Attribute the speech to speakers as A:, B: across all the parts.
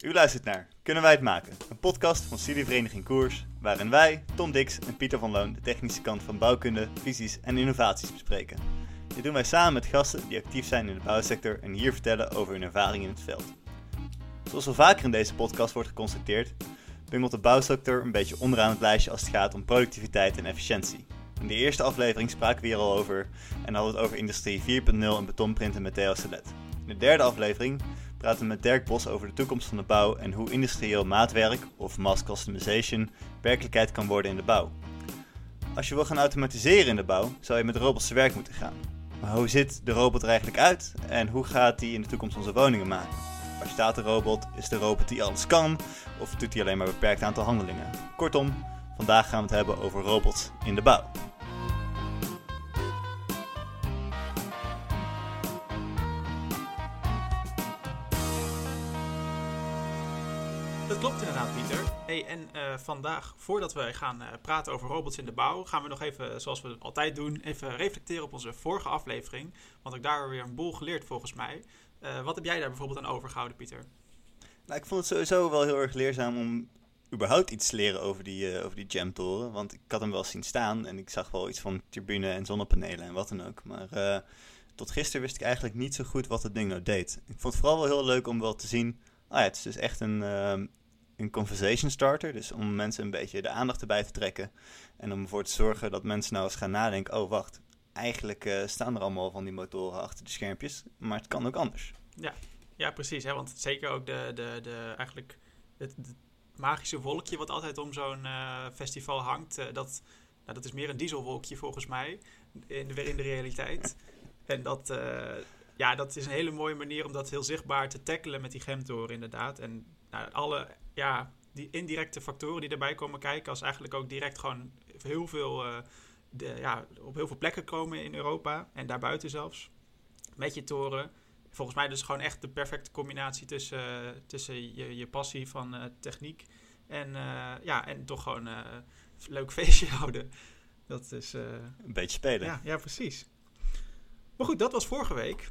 A: U luistert naar Kunnen wij het maken? Een podcast van Studievereniging Koers, waarin wij, Tom Dix en Pieter van Loon de technische kant van bouwkunde, visies en innovaties bespreken. Dit doen wij samen met gasten die actief zijn in de bouwsector en hier vertellen over hun ervaring in het veld. Zoals wel vaker in deze podcast wordt geconstateerd, bungelt de bouwsector een beetje onderaan het lijstje als het gaat om productiviteit en efficiëntie. In de eerste aflevering spraken we hier al over en hadden het over Industrie 4.0 en betonprinten met Theo Salet. In de derde aflevering praten we met Dirk Bos over de toekomst van de bouw en hoe industrieel maatwerk, of mass customization, werkelijkheid kan worden in de bouw. Als je wil gaan automatiseren in de bouw, zou je met robots te werk moeten gaan. Maar hoe ziet de robot er eigenlijk uit en hoe gaat die in de toekomst onze woningen maken? Waar staat de robot? Is de robot die alles kan? Of doet hij alleen maar een beperkt aantal handelingen? Kortom, vandaag gaan we het hebben over robots in de bouw.
B: Inderdaad, Pieter. Hey, en uh, vandaag, voordat we gaan uh, praten over robots in de bouw, gaan we nog even, zoals we altijd doen, even reflecteren op onze vorige aflevering. Want ik daar weer een boel geleerd volgens mij. Uh, wat heb jij daar bijvoorbeeld aan overgehouden, Pieter?
A: Nou, ik vond het sowieso wel heel erg leerzaam om überhaupt iets te leren over die, over die jamtoren. Want ik had hem wel zien staan en ik zag wel iets van turbine en zonnepanelen en wat dan ook. Maar tot gisteren wist ik eigenlijk niet zo goed wat het ding nou deed. Ik vond het vooral wel heel leuk om wel te zien Ah ja, het is dus echt een, uh, een conversation starter. Dus om mensen een beetje de aandacht erbij te trekken. En om ervoor te zorgen dat mensen nou eens gaan nadenken: oh wacht, eigenlijk uh, staan er allemaal van die motoren achter de schermpjes. Maar het kan ook anders.
B: Ja, ja precies. Hè? Want zeker ook de, de, de, eigenlijk het, magische wolkje wat altijd om zo'n uh, festival hangt. Uh, dat, nou, dat is meer een dieselwolkje volgens mij in de, in de realiteit. en dat, ja, dat is een hele mooie manier om dat heel zichtbaar te tackelen met die gemtoren inderdaad. En nou, alle ja, die indirecte factoren die erbij komen kijken, als eigenlijk ook direct gewoon heel veel, uh, de, ja, op heel veel plekken komen in Europa en daarbuiten zelfs. Met je toren. Volgens mij dus gewoon echt de perfecte combinatie tussen, tussen je, je passie van uh, techniek en, ja, en toch gewoon een leuk feestje houden. Dat is...
A: een beetje spelen.
B: Ja, ja, precies. Maar goed, dat was vorige week.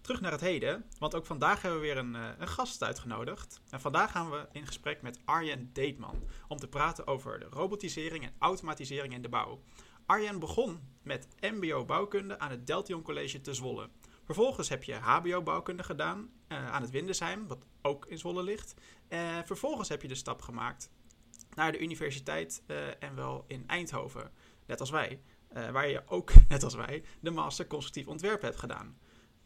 B: Terug naar het heden, want ook vandaag hebben we weer een, uh, een, gast uitgenodigd. En vandaag gaan we in gesprek met Arjen Deetman om te praten over de robotisering en automatisering in de bouw. Arjen begon met MBO bouwkunde aan het Deltion College te Zwolle. Vervolgens heb je HBO bouwkunde gedaan uh, aan het Windesheim, wat ook in Zwolle ligt. Uh, vervolgens heb je de stap gemaakt naar de universiteit en wel in Eindhoven, net als wij. waar je ook, net als wij, de master constructief ontwerp hebt gedaan.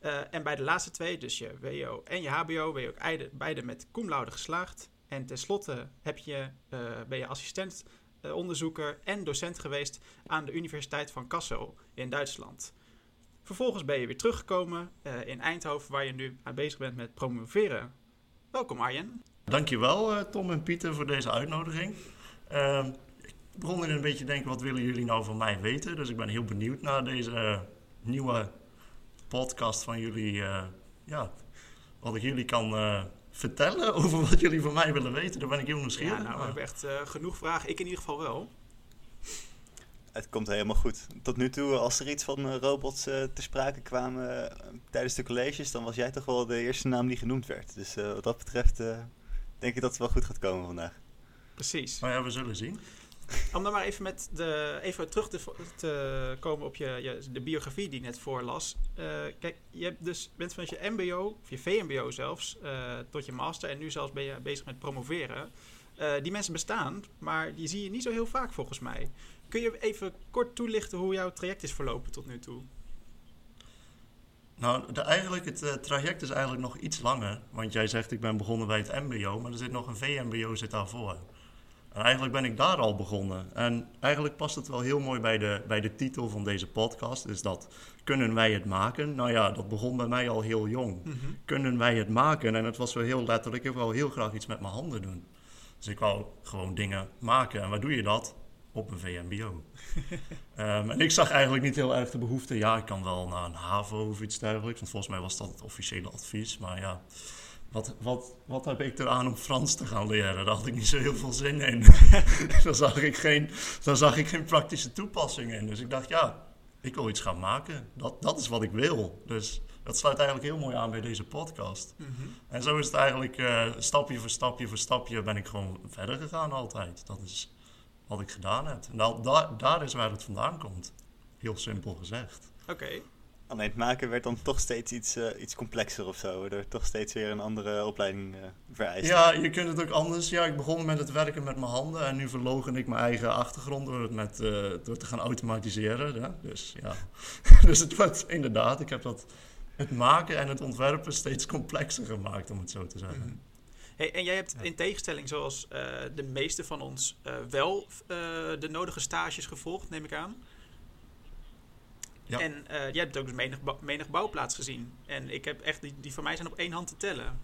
B: Uh, en bij de laatste twee, dus je WO en je HBO, ben je ook beide met cum geslaagd. En tenslotte heb je, uh, ben je assistent uh, onderzoeker en docent geweest aan de Universiteit van Kassel in Duitsland. Vervolgens ben je weer teruggekomen in Eindhoven, waar je nu aan bezig bent met promoveren. Welkom Arjen.
C: Dankjewel Tom en Pieter voor deze uitnodiging. Ehm, ik begon er een beetje te denken, wat willen jullie nou van mij weten? Dus ik ben heel benieuwd naar deze nieuwe podcast van jullie, uh, ja, wat ik jullie kan uh, vertellen over wat jullie van mij willen weten. Daar ben ik heel nieuwsgierig
B: Ja, nou, we hebben echt uh, genoeg vragen. Ik in ieder geval wel.
A: Het komt helemaal goed. Tot nu toe, als er iets van robots te sprake kwamen tijdens de colleges, dan was jij toch wel de eerste naam die genoemd werd. Dus wat dat betreft denk ik dat het wel goed gaat komen vandaag.
B: Precies.
C: Maar ja, we zullen zien.
B: Om dan maar even, met de, even terug te, komen op je, je, de biografie die je net voorlas. Uh, kijk, je hebt dus, bent van je MBO, of je VMBO zelfs, uh, tot je master. En nu zelfs ben je bezig met promoveren. Uh, die mensen bestaan, maar die zie je niet zo heel vaak volgens mij. Kun je even kort toelichten hoe jouw traject is verlopen tot nu toe?
C: Nou, eigenlijk, het traject is eigenlijk nog iets langer. Want jij zegt, ik ben begonnen bij het MBO, maar er zit nog een VMBO zit daarvoor. En eigenlijk ben ik daar al begonnen. En eigenlijk past het wel heel mooi bij de, bij de titel van deze podcast. Is dat, kunnen wij het maken? Nou ja, dat begon bij mij al heel jong. Mhm. Kunnen wij het maken? En het was wel heel letterlijk, ik wou heel graag iets met mijn handen doen. Dus ik wou gewoon dingen maken. En waar doe je dat? Op een VMBO. um, en ik zag eigenlijk niet heel erg de behoefte. Ja, ik kan wel naar een HAVO of iets dergelijks. Want volgens mij was dat het officiële advies. Maar ja, wat, wat, wat heb ik eraan om Frans te gaan leren? Daar had ik niet zo heel veel zin in. daar, zag ik geen, daar zag ik geen praktische toepassing in. Dus ik dacht, ja, ik wil iets gaan maken. Dat, dat is wat ik wil. Dus dat sluit eigenlijk heel mooi aan bij deze podcast.
B: Mhm.
C: En zo is het eigenlijk eh, stapje voor stapje voor stapje ben ik gewoon verder gegaan altijd. Dat is wat ik gedaan heb. En da- daar- daar is waar het vandaan komt. Heel simpel gezegd.
B: Oké.
A: Alleen het maken werd dan toch steeds iets, eh, iets complexer of zo. Waardoor toch steeds weer een andere opleiding eh vereist.
C: Ja, je kunt het ook anders. Ja, ik begon met het werken met mijn handen en nu verlogen ik mijn eigen achtergrond door het met, eh, door te gaan automatiseren. Ja? Dus ja, dus het wordt inderdaad, ik heb dat, het maken en het ontwerpen steeds complexer gemaakt, om het zo te zeggen.
B: Mhm. Hey, en jij hebt in tegenstelling zoals eh, de meeste van ons eh, wel eh, de nodige stages gevolgd, neem ik aan.
C: Ja.
B: En eh, jij hebt ook dus menig, menig bouwplaats gezien. En ik heb echt, die, die van mij zijn op één hand te tellen.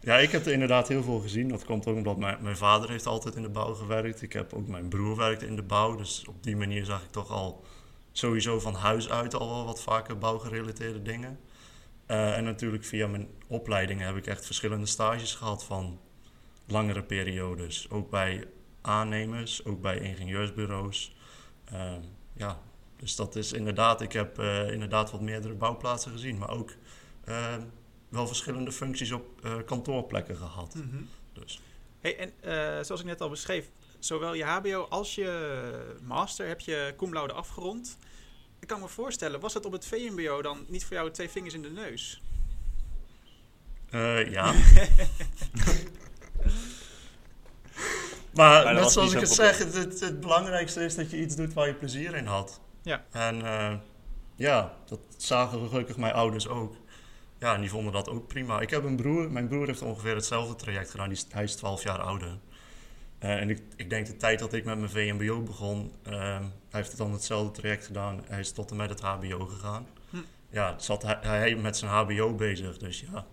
C: Ja, ik heb er inderdaad heel veel gezien. Dat komt ook omdat mijn, mijn vader heeft altijd in de bouw gewerkt. Ik heb ook mijn broer werkte in de bouw. Dus op die manier zag ik toch al sowieso van huis uit al wel wat vaker bouwgerelateerde dingen. Eh, en natuurlijk via mijn opleiding heb ik echt verschillende stages gehad van langere periodes. Ook bij aannemers, ook bij ingenieursbureaus. Ehm, ja, dus dat is inderdaad, ik heb eh, inderdaad wat meerdere bouwplaatsen gezien. Maar ook ehm, wel verschillende functies op eh, kantoorplekken gehad. Dus.
B: Hey, en eh, zoals ik net al beschreef, zowel je HBO als je master heb je cum laude afgerond. Ik kan me voorstellen, was het op het VMBO dan niet voor jou twee vingers in de neus?
C: Eh, ja.
A: Maar
C: maar
A: dat
C: net zoals ik het zeg, het, het, het belangrijkste is dat je iets doet waar je plezier in had.
B: Ja.
C: En eh, ja, dat zagen gelukkig mijn ouders ook. Ja, en die vonden dat ook prima. Ik heb een broer, mijn broer heeft ongeveer hetzelfde traject gedaan. Die hij is 12 jaar ouder. Eh, en ik, ik denk de tijd dat ik met mijn VMBO begon, eh, hij heeft dan hetzelfde traject gedaan. Hij is tot en met het HBO gegaan.
B: Hm.
C: Ja, zat hij, hij met zijn HBO bezig. Dus ja,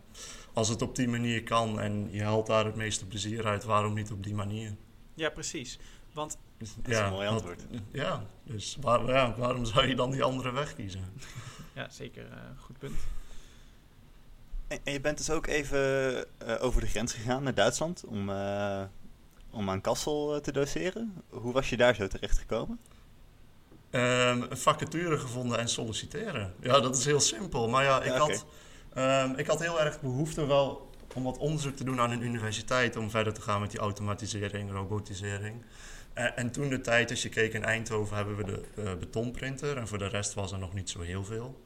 C: als het op die manier kan en je haalt daar het meeste plezier uit, waarom niet op die manier?
B: Ja, precies. Want
C: Dus,
A: Dat is een mooi
C: dat-
A: antwoord.
C: ja, dus waar, ja, waarom zou je dan die andere weg kiezen?
B: Ja, zeker. eh, goed punt.
A: En, en je bent dus ook even eh, over de grens gegaan naar Duitsland om, eh, om aan Kassel te doseren. Hoe was je daar zo terecht gekomen?
C: Ehm, een vacature gevonden en solliciteren. Ja, dat is heel simpel. Maar ja, ik,
A: Ja,
C: had, ehm, ik had heel erg behoefte wel om wat onderzoek te doen aan een universiteit. Om verder te gaan met die automatisering, robotisering. En, en toen de tijd, als je keek in Eindhoven, hebben we de eh, betonprinter. En voor de rest was er nog niet zo heel veel.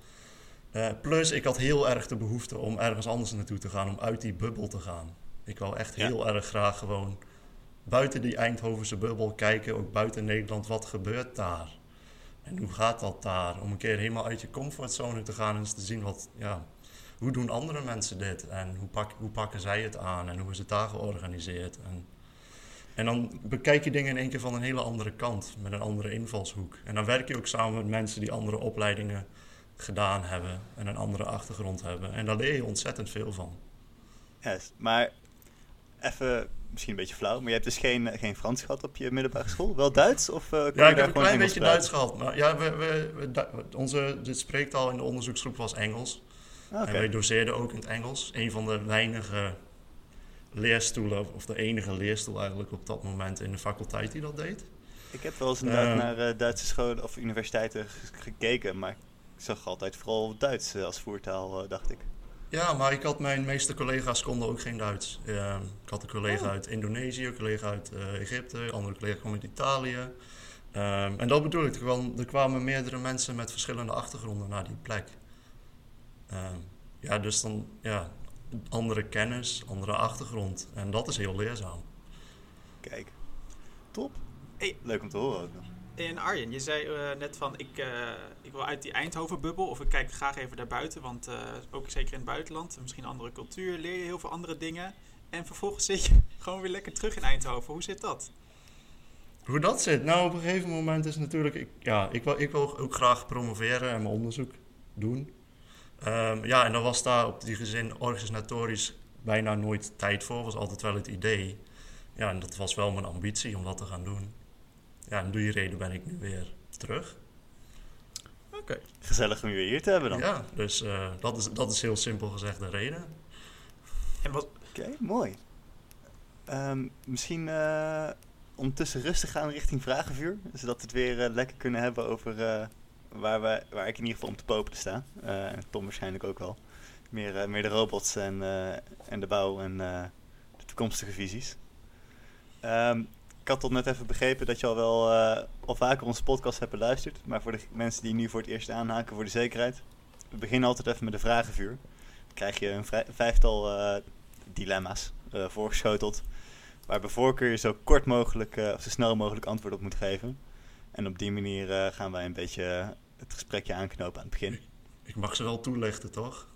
C: Eh, plus, ik had heel erg de behoefte om ergens anders naartoe te gaan. Om uit die bubbel te gaan. Ik wou echt
A: Ja.
C: heel erg graag gewoon buiten die Eindhovense bubbel kijken. Ook buiten Nederland, wat gebeurt daar? En hoe gaat dat daar? Om een keer helemaal uit je comfortzone te gaan en eens te zien wat, ja, hoe doen andere mensen dit? En hoe, pak, hoe pakken zij het aan? En hoe is het daar georganiseerd? En, en dan bekijk je dingen in één keer van een hele andere kant, met een andere invalshoek. En dan werk je ook samen met mensen die andere opleidingen gedaan hebben en een andere achtergrond hebben. En daar leer je ontzettend veel van.
A: Yes, maar even, misschien een beetje flauw, maar je hebt dus geen, geen Frans gehad op je middelbare school? Wel Duits? Of, je
C: Ja, ik heb een klein
A: Engels
C: beetje
A: praten?
C: Duits gehad. Maar ja, we, we, onze de spreektaal in de onderzoeksgroep was Engels.
A: Ah, Oké.
C: En wij doseerden ook in het Engels. Een van de weinige leerstoelen, of de enige leerstoel eigenlijk op dat moment in de faculteit die dat deed.
A: Ik heb wel eens inderdaad
C: Eh.
A: naar eh, Duitse scholen of universiteiten gekeken, maar ik zag altijd vooral Duits eh, als voertaal, dacht ik.
C: Ja, maar ik had mijn meeste collega's konden ook geen Duits. Ehm, ik had een collega
A: Oh.
C: uit Indonesië, een collega uit Egypte, een andere collega kwam uit Italië. Ehm, en dat bedoel ik, er kwamen, er kwamen meerdere mensen met verschillende achtergronden naar die plek. Ehm, ja, dus dan, ja, andere kennis, andere achtergrond. En dat is heel leerzaam.
A: Kijk, top.
B: Hey.
A: Leuk om te horen ook nog.
B: En Arjen, je zei eh, net van ik, eh, ik wil uit die Eindhoven-bubbel of ik kijk graag even daarbuiten, want eh, ook zeker in het buitenland, misschien een andere cultuur, leer je heel veel andere dingen. En vervolgens zit je gewoon weer lekker terug in Eindhoven. Hoe zit dat?
C: Hoe dat zit? Nou, op een gegeven moment is natuurlijk... Ik, ja, ik wil, ik wil ook graag promoveren en mijn onderzoek doen. Ehm, ja, en dan was daar op die gezin organisatorisch bijna nooit tijd voor. was altijd wel het idee. Ja, en dat was wel mijn ambitie om dat te gaan doen. Ja, en om die reden ben ik nu weer terug.
B: Oké.
A: Gezellig om je weer hier te hebben dan.
C: Ja, dus eh, dat, is, dat is heel simpel gezegd de reden.
B: En wat,
A: Oké, mooi. Ehm, misschien eh, om tussen rust te gaan richting vragenvuur, zodat we het weer eh, lekker kunnen hebben over, eh, waar, waar ik in ieder geval om te popelen sta. Eh, en Tom waarschijnlijk ook wel. Meer, eh, meer de robots en, eh, en de bouw en de toekomstige visies. Ehm, ik had tot net even begrepen dat je al wel al vaker onze podcast hebt beluisterd. Maar voor de mensen die nu voor het eerst aanhaken voor de zekerheid. We beginnen altijd even met een vragenvuur. Dan krijg je een vijftal dilemma's voorgeschoteld. Waar bij voorkeur je zo kort mogelijk of zo snel mogelijk antwoord op moet geven. En op die manier eh, gaan wij een beetje het gesprekje aanknopen aan het begin.
C: Ik mag ze wel toelichten, toch?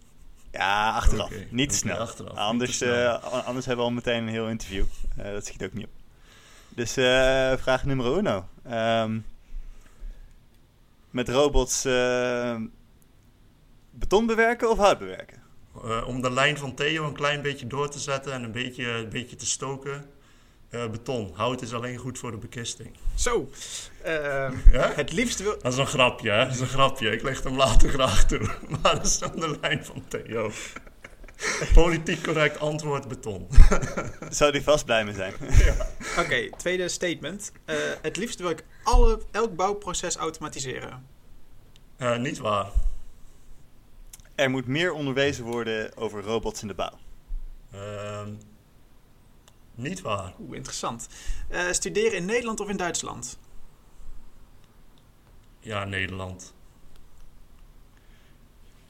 A: Ja, achteraf. Niet te snel.
C: achteraf, niet
A: anders,
C: te snel.
A: eh, a- anders hebben we al meteen een heel interview. Eh, dat schiet ook niet op. Dus vraag nummer uno. Ehm, met robots eh, beton bewerken of hout bewerken?
C: Om de lijn van Theo een klein beetje door te zetten en een beetje, een beetje te stoken. Eh, beton. Hout is alleen goed voor de bekisting.
B: Zo.
C: Ja?
B: het liefst wil...
C: Dat is een grapje, hè? Dat is een grapje. Ik leg hem later graag toe. Maar dat is dan de lijn van Theo. Politiek correct antwoord beton.
A: Zou die vast blij mee zijn?
B: Oké, tweede statement. Eh, het liefst wil ik alle, elk bouwproces automatiseren.
C: Eh, niet waar.
A: er moet meer onderwezen worden over robots in de bouw.
C: Ehm, niet waar.
B: Oeh, interessant. Eh, studeren in Nederland of in Duitsland?
C: Ja, Nederland.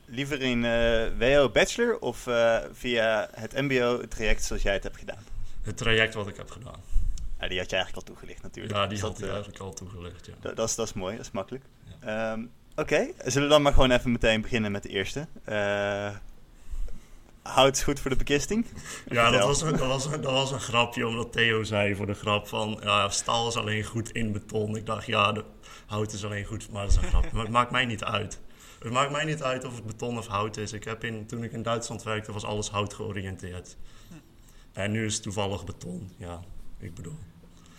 A: Liever in eh WO Bachelor of eh, via het MBO-traject zoals jij het hebt gedaan?
C: Het traject wat ik heb gedaan.
A: Ja, die had je eigenlijk al toegelicht natuurlijk.
C: Ja, die had ik eigenlijk al toegelicht, ja.
A: dat, dat, is, dat is mooi, dat is makkelijk. Ehm, Oké, zullen we dan maar gewoon even meteen beginnen met de eerste. Hout is goed voor de bekisting?
C: Ja, dat was, een, dat, was een, dat was een grapje, omdat Theo zei voor de grap van... Ja, staal is alleen goed in beton. Ik dacht, ja, de, hout is alleen goed, maar dat is een grapje. Maar het maakt mij niet uit. Het maakt mij niet uit of het beton of hout is. Ik heb in, toen ik in Duitsland werkte, was alles hout georiënteerd. En nu is het toevallig beton, ja. Ik bedoel...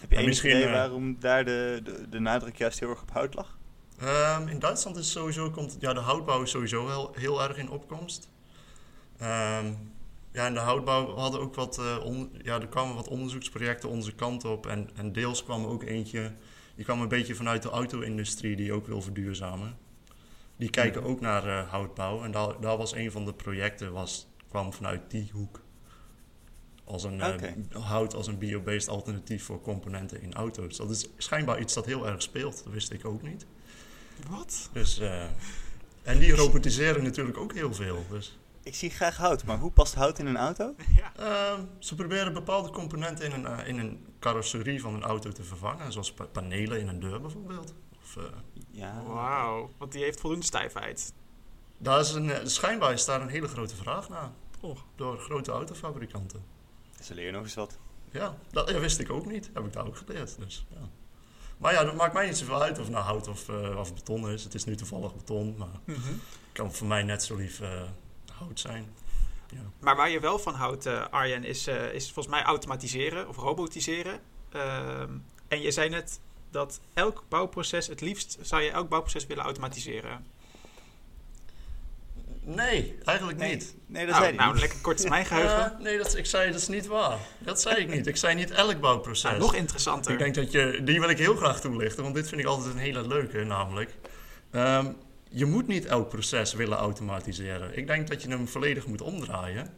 A: Heb je
C: En
A: enig idee
C: eh,
A: waarom daar de, de, de nadruk juist heel erg op hout lag?
C: Ehm, in Duitsland is sowieso, komt, ja, de houtbouw is sowieso heel, heel erg in opkomst. Ehm, ja, in de houtbouw hadden ook wat, eh, on- ja, er kwamen wat onderzoeksprojecten onze kant op. En, en deels kwam ook eentje, die kwam een beetje vanuit de auto-industrie die ook wil verduurzamen. Die kijken ook naar eh, houtbouw. En daar, daar was een van de projecten, was, kwam vanuit die hoek. Als een eh, hout als een biobased alternatief voor componenten in auto's. Dat is schijnbaar iets dat heel erg speelt. Dat wist ik ook niet.
B: Wat?
C: Dus, en die robotiseren natuurlijk ook heel veel. Dus,
A: Ik zie graag hout, maar hoe past hout in een auto?
B: Ja.
C: ehm, ze proberen bepaalde componenten in een, eh, in een carrosserie van een auto te vervangen. Zoals pa- panelen in een deur bijvoorbeeld. Of, eh,
A: Ja.
B: Wauw, want die heeft voldoende stijfheid.
C: daar is een, eh, schijnbaar is daar een hele grote vraag naar.
B: Oh.
C: Door grote autofabrikanten.
A: Ze leren nog eens wat.
C: Ja, dat ja, wist ik ook niet. Heb ik daar ook geleerd. Dus, ja. Maar ja, dat maakt mij niet zoveel uit of het nou hout of, eh, of beton is. Het is nu toevallig beton, maar het kan voor mij net zo lief eh, hout zijn. Ja.
B: Maar waar je wel van houdt, eh, Arjen, is, eh, is volgens mij automatiseren of robotiseren. Ehm, en je zei net dat elk bouwproces, het liefst zou je elk bouwproces willen automatiseren.
C: Nee, eigenlijk
A: Nee,
C: niet.
A: nee dat
B: nou,
A: zei hij
B: nou
A: niet.
B: lekker kort termijn geheugen.
C: Eh, nee, dat, is- ik zei dat is niet waar. Dat zei ik niet. Ik zei niet elk bouwproces.
B: Nou, nog interessanter.
C: ik denk dat je, die wil ik heel graag toelichten, want dit vind ik altijd een hele leuke namelijk. Ehm, je moet niet elk proces willen automatiseren. Ik denk dat je hem volledig moet omdraaien.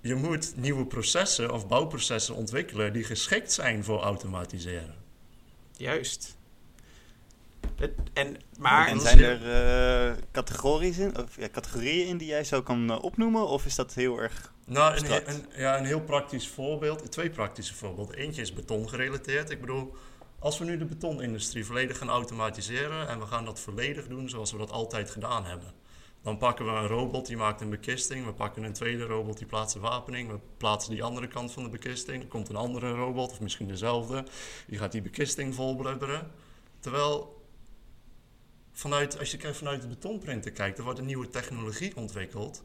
C: Je moet nieuwe processen of bouwprocessen ontwikkelen die geschikt zijn voor automatiseren.
B: Juist. Het, en, maar,
A: en zijn er eh, categorieën, in, of, ja, categorieën in die jij zo kan eh, opnoemen? Of is dat heel erg...
C: Nou, een,
A: Abstract.
C: een- ja, een heel praktisch voorbeeld. Twee praktische voorbeelden. Eentje is beton gerelateerd. Ik bedoel, als we nu de betonindustrie volledig gaan automatiseren en we gaan dat volledig doen zoals we dat altijd gedaan hebben. Dan pakken we een robot die maakt een bekisting. We pakken een tweede robot die plaatst de wapening. We plaatsen die andere kant van de bekisting. Komt een andere robot, of misschien dezelfde. Die gaat die bekisting volblubberen. Terwijl, vanuit, als je vanuit de betonprinter kijkt, er wordt een nieuwe technologie ontwikkeld.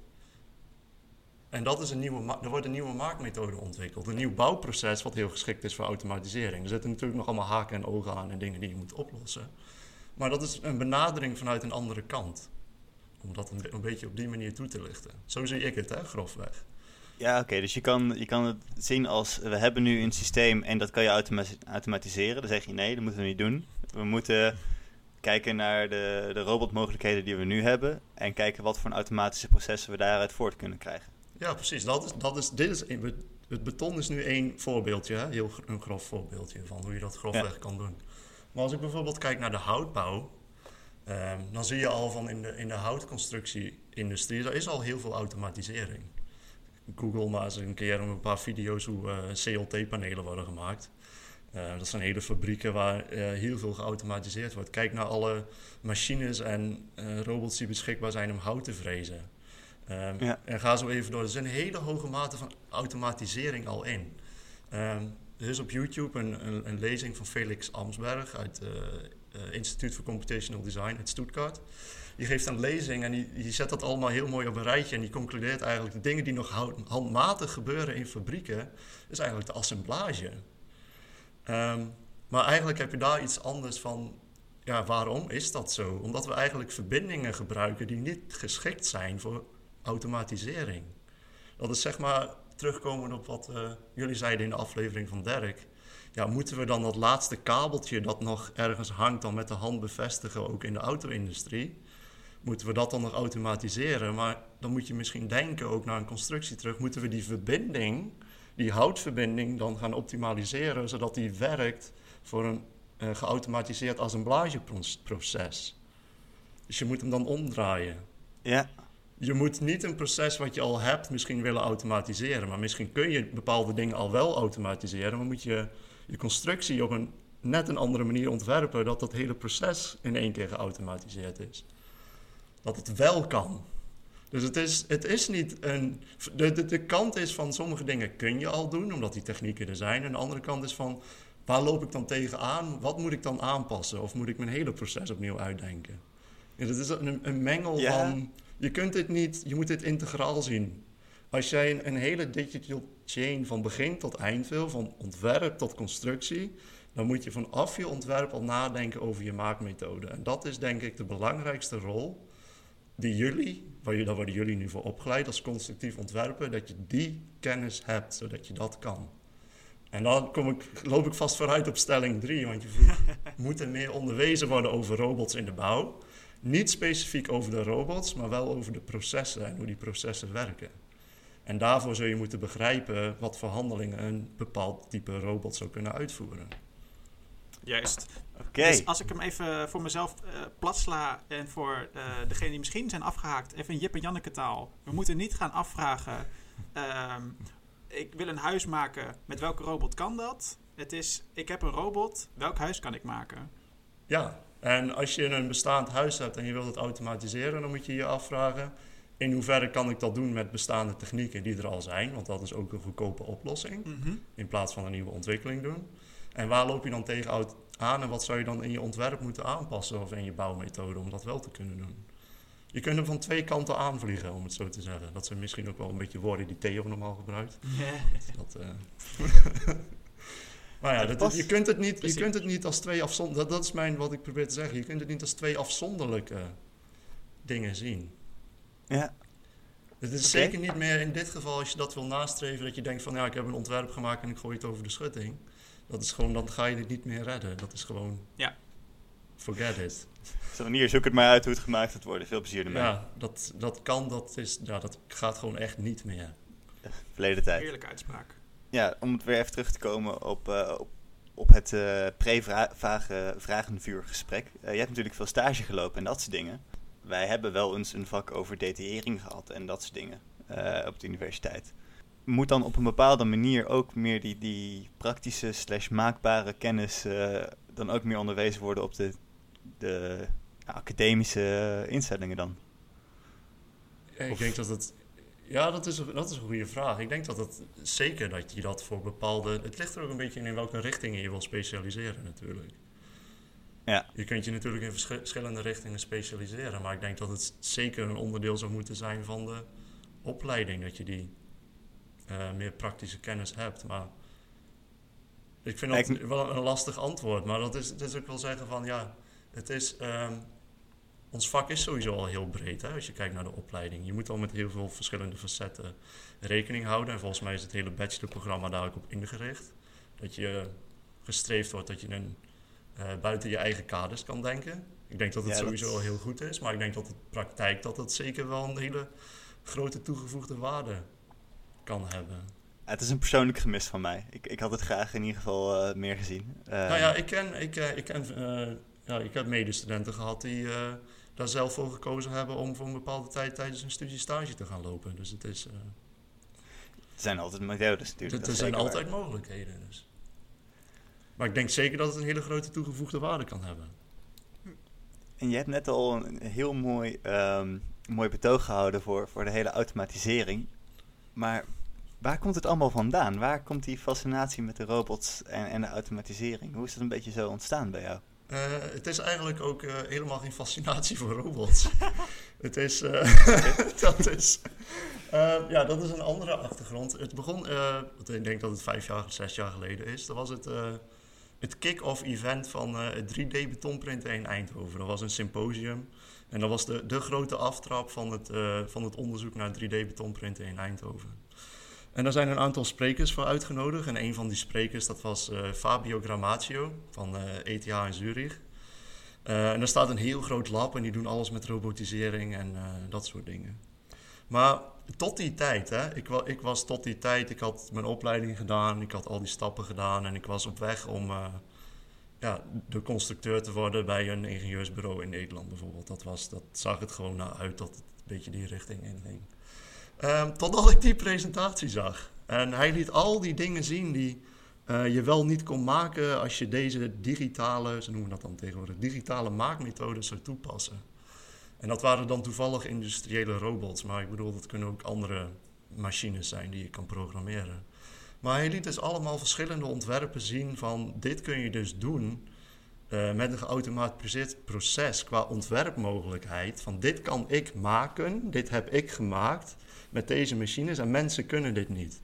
C: En dat is een nieuwe, er wordt een nieuwe maakmethode ontwikkeld. Een nieuw bouwproces wat heel geschikt is voor automatisering. Er zitten natuurlijk nog allemaal haken en ogen aan en dingen die je moet oplossen. Maar dat is een benadering vanuit een andere kant. Om dat een, be- een beetje op die manier toe te lichten. Zo zie ik het, hè, grofweg.
A: Ja, oké, dus je kan, je kan het zien als... We hebben nu een systeem en dat kan je automa- automatiseren. Dan zeg je nee, dat moeten we niet doen. We moeten kijken naar de, de robotmogelijkheden die we nu hebben en kijken wat voor automatische processen we daaruit voort kunnen krijgen.
C: Ja, precies. Dat is, dat is, dit is, het beton is nu één voorbeeldje, hè? heel een grof voorbeeldje van hoe je dat grofweg kan doen. Maar als ik bijvoorbeeld kijk naar de houtbouw, ehm, dan zie je al van in de, in de houtconstructie-industrie, daar is al heel veel automatisering. Google maar eens een keer een paar video's hoe uh, CLT-panelen worden gemaakt. Uh, dat zijn hele fabrieken waar uh, heel veel geautomatiseerd wordt. Kijk naar alle machines en robots die beschikbaar zijn om hout te vrezen. Um, ja. En ga zo even door. Er is een hele hoge mate van automatisering al in. Um, er is op YouTube een, een, een, lezing van Felix Amsberg uit het uh, Instituut voor Computational Design uit Stuttgart. Die geeft een lezing en die, die zet dat allemaal heel mooi op een rijtje. En die concludeert eigenlijk de dingen die nog handmatig gebeuren in fabrieken, is eigenlijk de assemblage. Um, maar eigenlijk heb je daar iets anders van. Ja, waarom is dat zo? Omdat we eigenlijk verbindingen gebruiken die niet geschikt zijn voor automatisering. Dat is zeg maar terugkomen op wat uh, jullie zeiden in de aflevering van Dirk. Ja, moeten we dan dat laatste kabeltje dat nog ergens hangt dan met de hand bevestigen, ook in de auto-industrie? Moeten we dat dan nog automatiseren? Maar dan moet je misschien denken ook naar een constructie terug. Moeten we die verbinding, die houtverbinding, dan gaan optimaliseren zodat die werkt voor een uh, geautomatiseerd assemblageproces? Dus je moet hem dan omdraaien.
A: Ja
C: je moet niet een proces wat je al hebt misschien willen automatiseren. Maar misschien kun je bepaalde dingen al wel automatiseren. Maar moet je je constructie op een net een andere manier ontwerpen. Dat dat hele proces in één keer geautomatiseerd is. Dat het wel kan. Dus het is, het is niet een. De, de, de kant is van sommige dingen kun je al doen, omdat die technieken er zijn. En de andere kant is van waar loop ik dan tegenaan? Wat moet ik dan aanpassen? Of moet ik mijn hele proces opnieuw uitdenken? Ja, dat is een, een mengel van je kunt dit niet, je moet dit integraal zien. Als jij een, hele digital chain van begin tot eind wil, van ontwerp tot constructie, dan moet je vanaf je ontwerp al nadenken over je maakmethode. En dat is denk ik de belangrijkste rol die jullie, waar daar worden jullie nu voor opgeleid als constructief ontwerper, dat je die kennis hebt, zodat je dat kan. En dan kom ik, loop ik vast vooruit op stelling 3, want je vroeg, moet er meer onderwezen worden over robots in de bouw? Niet specifiek over de robots, maar wel over de processen en hoe die processen werken. En daarvoor zul je moeten begrijpen wat voor handelingen een bepaald type robot zou kunnen uitvoeren.
B: Juist. Oké. Dus als ik hem even voor mezelf uh, platsla en voor uh, degene die misschien zijn afgehaakt, even in Jip en Janneke taal. We moeten niet gaan afvragen, uh, ik wil een huis maken, met welke robot kan dat? Het is, ik heb een robot, welk huis kan ik maken?
C: Ja, en als je een bestaand huis hebt en je wilt het automatiseren, dan moet je je afvragen: in hoeverre kan ik dat doen met bestaande technieken die er al zijn? Want dat is ook een goedkope oplossing, mhm. in plaats van een nieuwe ontwikkeling doen. En waar loop je dan tegen aan en wat zou je dan in je ontwerp moeten aanpassen of in je bouwmethode om dat wel te kunnen doen? Je kunt hem van twee kanten aanvliegen, om het zo te zeggen. Dat zijn misschien ook wel een beetje woorden die Theo normaal gebruikt. Dat, uh... Maar ja, dat, je, kunt het niet, je kunt het niet als twee afzonderlijke... Dat, dat, is mijn, wat ik probeer te zeggen. Je kunt het niet als twee afzonderlijke dingen zien.
A: Ja.
C: Het is zeker niet meer in dit geval, als je dat wil nastreven... dat je denkt van, ja, ik heb een ontwerp gemaakt en ik gooi het over de schutting. Dat is gewoon, dan ga je het niet meer redden. Dat is gewoon...
B: Ja.
C: Forget it.
A: Zo, hier, zoek het maar uit hoe het gemaakt gaat worden. Veel plezier ermee.
C: Ja, dat, dat kan, dat, is, ja, dat gaat gewoon echt niet meer.
A: Verleden tijd.
B: Heerlijke uitspraak
A: ja, om het weer even terug te komen op, uh, op, op, het uh, pre-vragenvuurgesprek. Uh, je hebt natuurlijk veel stage gelopen en dat soort dingen. Wij hebben wel eens een vak over detaillering gehad en dat soort dingen op de universiteit. Moet dan op een bepaalde manier ook meer die, die praktische slash maakbare kennis dan ook meer onderwezen worden op de, de academische instellingen dan?
C: ik denk dat het ja, dat is, dat is een goede vraag. Ik denk dat het zeker dat je dat voor bepaalde. Het ligt er ook een beetje in in welke richtingen je wil specialiseren, natuurlijk.
A: Ja.
C: Je kunt je natuurlijk in verschillende richtingen specialiseren, maar ik denk dat het zeker een onderdeel zou moeten zijn van de opleiding, dat je die uh, meer praktische kennis hebt. Maar ik vind dat wel een lastig antwoord, maar dat is, dat is ook wel zeggen van ja, het is. Um, ons vak is sowieso al heel breed hè, als je kijkt naar de opleiding. Je moet al met heel veel verschillende facetten rekening houden. En volgens mij is het hele bachelorprogramma daar ook op ingericht. Dat je gestreefd wordt dat je een, uh, buiten je eigen kaders kan denken. Ik denk dat het
A: Ja, dat-
C: sowieso al heel goed is, maar ik denk dat de praktijk dat het zeker wel een hele grote toegevoegde waarde kan hebben.
A: Het is een persoonlijk gemis van mij. Ik, ik had het graag in ieder geval eh, meer gezien. Eh,
C: nou ja, ik ken, ik, eh, ik ken, eh, ja, ik heb medestudenten gehad die eh, daar zelf voor gekozen hebben om voor een bepaalde tijd tijdens hun studie stage te gaan lopen. Dus het is, eh,
A: Er zijn altijd methodes natuurlijk.
C: er zijn altijd mogelijkheden. Dus. Maar ik denk zeker dat het een hele grote toegevoegde waarde kan hebben.
A: En je hebt net al een heel mooi, ehm, mooi betoog gehouden voor, voor de hele automatisering. Maar waar komt het allemaal vandaan? Waar komt die fascinatie met de robots en, en de automatisering? Hoe is dat een beetje zo ontstaan bij jou?
C: Eh, het is eigenlijk ook eh, helemaal geen fascinatie voor robots. het is, eh, dat is, ja, dat is een andere achtergrond. Het begon, ik denk dat het vijf jaar, zes jaar geleden is. Dat was het, het kick-off event van het 3D betonprinten in Eindhoven. Dat was een symposium. En dat was de, de grote aftrap van het, van het onderzoek naar 3D betonprinten in Eindhoven. En daar zijn een aantal sprekers voor uitgenodigd. En een van die sprekers, dat was eh, Fabio Grammacio van ETH in Zurich. Eh, en daar staat een heel groot lab en die doen alles met robotisering en eh, dat soort dingen. Maar tot die tijd, hè, ik, ik was tot die tijd, ik had mijn opleiding gedaan, ik had al die stappen gedaan en ik was op weg om ja, de constructeur te worden bij een ingenieursbureau in Nederland bijvoorbeeld. Dat, was, dat zag het gewoon naar uit dat het een beetje die richting inging. Ehm totdat ik die presentatie zag. En hij liet al die dingen zien die eh, je wel niet kon maken als je deze digitale, ze noemen dat dan tegenwoordig, digitale maakmethodes zou toepassen. En dat waren dan toevallig industriële robots, maar ik bedoel, dat kunnen ook andere machines zijn die je kan programmeren. Maar hij liet dus allemaal verschillende ontwerpen zien van dit kun je dus doen eh, met een geautomatiseerd proces qua ontwerpmogelijkheid. Van dit kan ik maken, dit heb ik gemaakt met deze machines en mensen kunnen dit niet.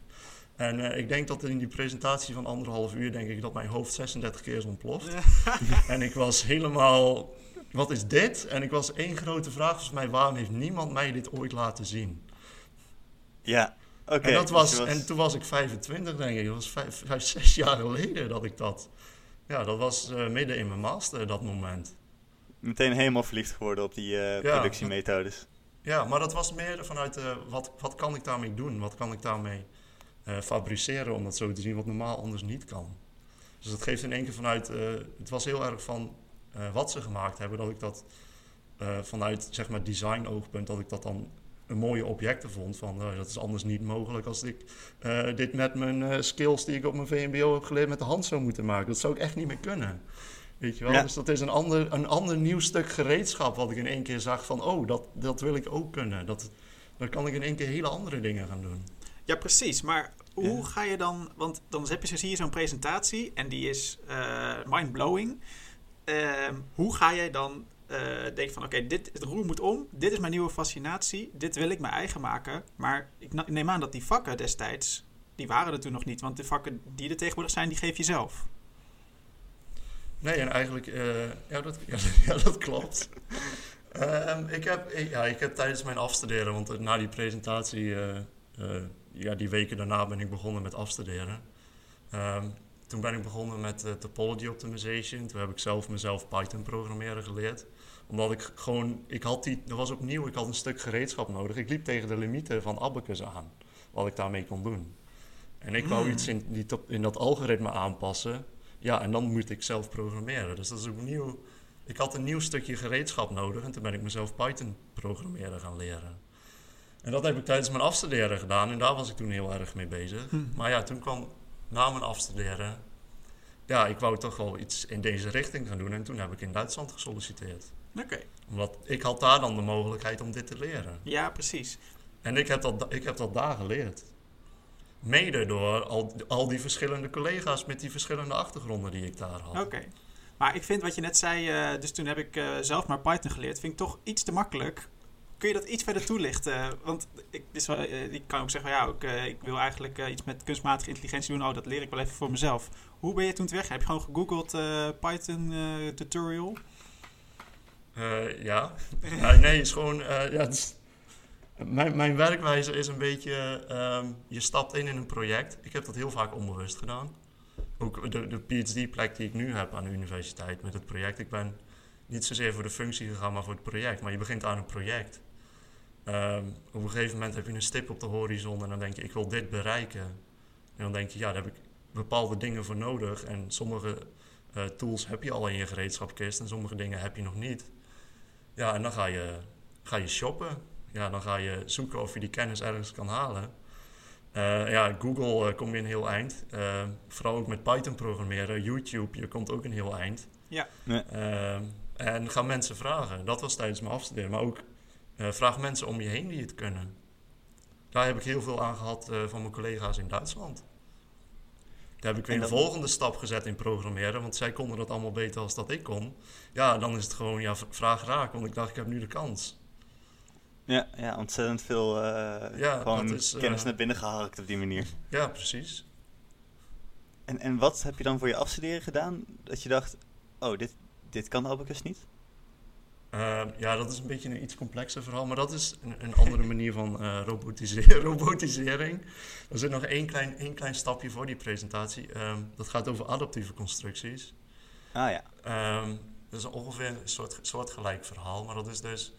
C: En eh, ik denk dat in die presentatie van anderhalf uur, denk ik dat mijn hoofd 36 keer is ontploft. en ik was helemaal, wat is dit? En ik was één grote vraag volgens mij, waarom heeft niemand mij dit ooit laten zien?
A: Ja, oké.
C: en, dat
A: dus
C: was,
A: je
C: en toen was ik 25 denk ik, dat was vijf, vijf, zes jaar geleden dat ik dat... Ja, dat was eh, midden in mijn master dat moment.
A: meteen helemaal verliefd geworden op die eh, productiemethodes.
C: Ja, maar dat was meer vanuit eh, wat, wat kan ik daarmee doen? Wat kan ik daarmee eh, fabriceren om dat zo te zien wat normaal anders niet kan? Dus dat geeft in één keer vanuit, eh, het was heel erg van wat ze gemaakt hebben, dat ik dat vanuit zeg maar design oogpunt, dat ik dat dan een mooie objecten vond van dat is anders niet mogelijk als ik dit met mijn skills die ik op mijn VMBO heb geleerd met de hand zou moeten maken. Dat zou ik echt niet meer kunnen. Weet je wel?
A: Ja.
C: Dus dat is een ander, een ander nieuw stuk gereedschap wat ik in één keer zag van oh, dat, dat wil ik ook kunnen. Dat, dan kan ik in één keer hele andere dingen gaan doen.
B: Ja, precies. Maar hoe
C: Ja.
B: ga je dan... Want dan heb je, zo zie je zo'n presentatie en die is eh mind-blowing. Ehm, hoe ga jij dan eh, denken van... Oké, dit het roer moet om. Dit is mijn nieuwe fascinatie. Dit wil ik mijn eigen maken. Maar ik neem aan dat die vakken destijds... Die waren er toen nog niet. Want de vakken die er tegenwoordig zijn, die geef je zelf.
C: Nee, en eigenlijk, eh, ja, dat, ja, ja, dat klopt. Ehm, ik, heb, ja, ik heb tijdens mijn afstuderen, want eh, na die presentatie, eh, ja, die weken daarna ben ik begonnen met afstuderen. Ehm, toen ben ik begonnen met topology optimization. Toen heb ik zelf mezelf Python programmeren geleerd. Omdat ik gewoon, ik had die, dat was opnieuw, ik had een stuk gereedschap nodig. Ik liep tegen de limieten van Abacus aan, wat ik daarmee kon doen. En ik wou
B: Hmm.
C: iets in, die top- in dat algoritme aanpassen. Ja, en dan moet ik zelf programmeren. Dus dat is opnieuw. Ik had een nieuw stukje gereedschap nodig en toen ben ik mezelf Python programmeren gaan leren. En dat heb ik tijdens mijn afstuderen gedaan en daar was ik toen heel erg mee bezig.
B: Hm.
C: Maar ja, toen kwam na mijn afstuderen. Ja, ik wou toch wel iets in deze richting gaan doen en toen heb ik in Duitsland gesolliciteerd.
B: Oké.
C: Omdat ik had daar dan de mogelijkheid om dit te leren.
B: Ja, precies.
C: En ik heb dat, ik heb dat daar geleerd. Mede door al, al die verschillende collega's met die verschillende achtergronden die ik daar had.
B: Oké. Maar ik vind wat je net zei, eh, dus toen heb ik eh, zelf maar Python geleerd, vind ik toch iets te makkelijk. Kun je dat iets verder toelichten? Want ik, eh, ik kan ook zeggen, ja, ik, ik wil eigenlijk iets met kunstmatige intelligentie doen. Oh, dat leer ik wel even voor mezelf. Hoe ben je toen te weg? Heb je gewoon gegoogeld Python tutorial?
C: Ja. ja. Nee, het is gewoon. ja, mijn, mijn werkwijze is een beetje. ehm, je stapt in in een project. Ik heb dat heel vaak onbewust gedaan. Ook de, de PhD-plek die ik nu heb aan de universiteit met het project. Ik ben niet zozeer voor de functie gegaan, maar voor het project. Maar je begint aan een project. Ehm, op een gegeven moment heb je een stip op de horizon en dan denk je, ik wil dit bereiken. En dan denk je, ja, daar heb ik bepaalde dingen voor nodig. En sommige eh, tools heb je al in je gereedschapkist en sommige dingen heb je nog niet. Ja, en dan ga je, ga je shoppen. Ja, dan ga je zoeken of je die kennis ergens kan halen. Uh, ja, Google uh, kom je een heel eind. Uh, vooral ook met Python programmeren. YouTube, je komt ook een heel eind.
B: Ja.
C: en ga mensen vragen. Dat was tijdens mijn afstuderen. Maar ook vraag mensen om je heen die het kunnen. Daar heb ik heel veel aan gehad van mijn collega's in Duitsland. Daar heb ik weer een volgende stap gezet in programmeren. Want zij konden dat allemaal beter als dat ik kon. Ja, dan is het gewoon ja, vraag raak. Want ik dacht, ik heb nu de kans.
A: Ja, ja ontzettend veel uh, ja, gewoon is, uh, kennis naar binnen geharkt op die manier.
C: Ja, precies.
A: En, en wat heb je dan voor je afstuderen gedaan? Dat je dacht, oh, dit, dit kan Abacus niet?
C: Uh, ja, dat is een beetje een iets complexer verhaal, maar dat is een, een andere manier van uh, robotiseren, robotisering. Er zit nog één klein, één klein stapje voor die presentatie. Um, dat gaat over adaptieve constructies.
A: Ah ja.
C: Um, dat is ongeveer een soort, soortgelijk verhaal, maar dat is dus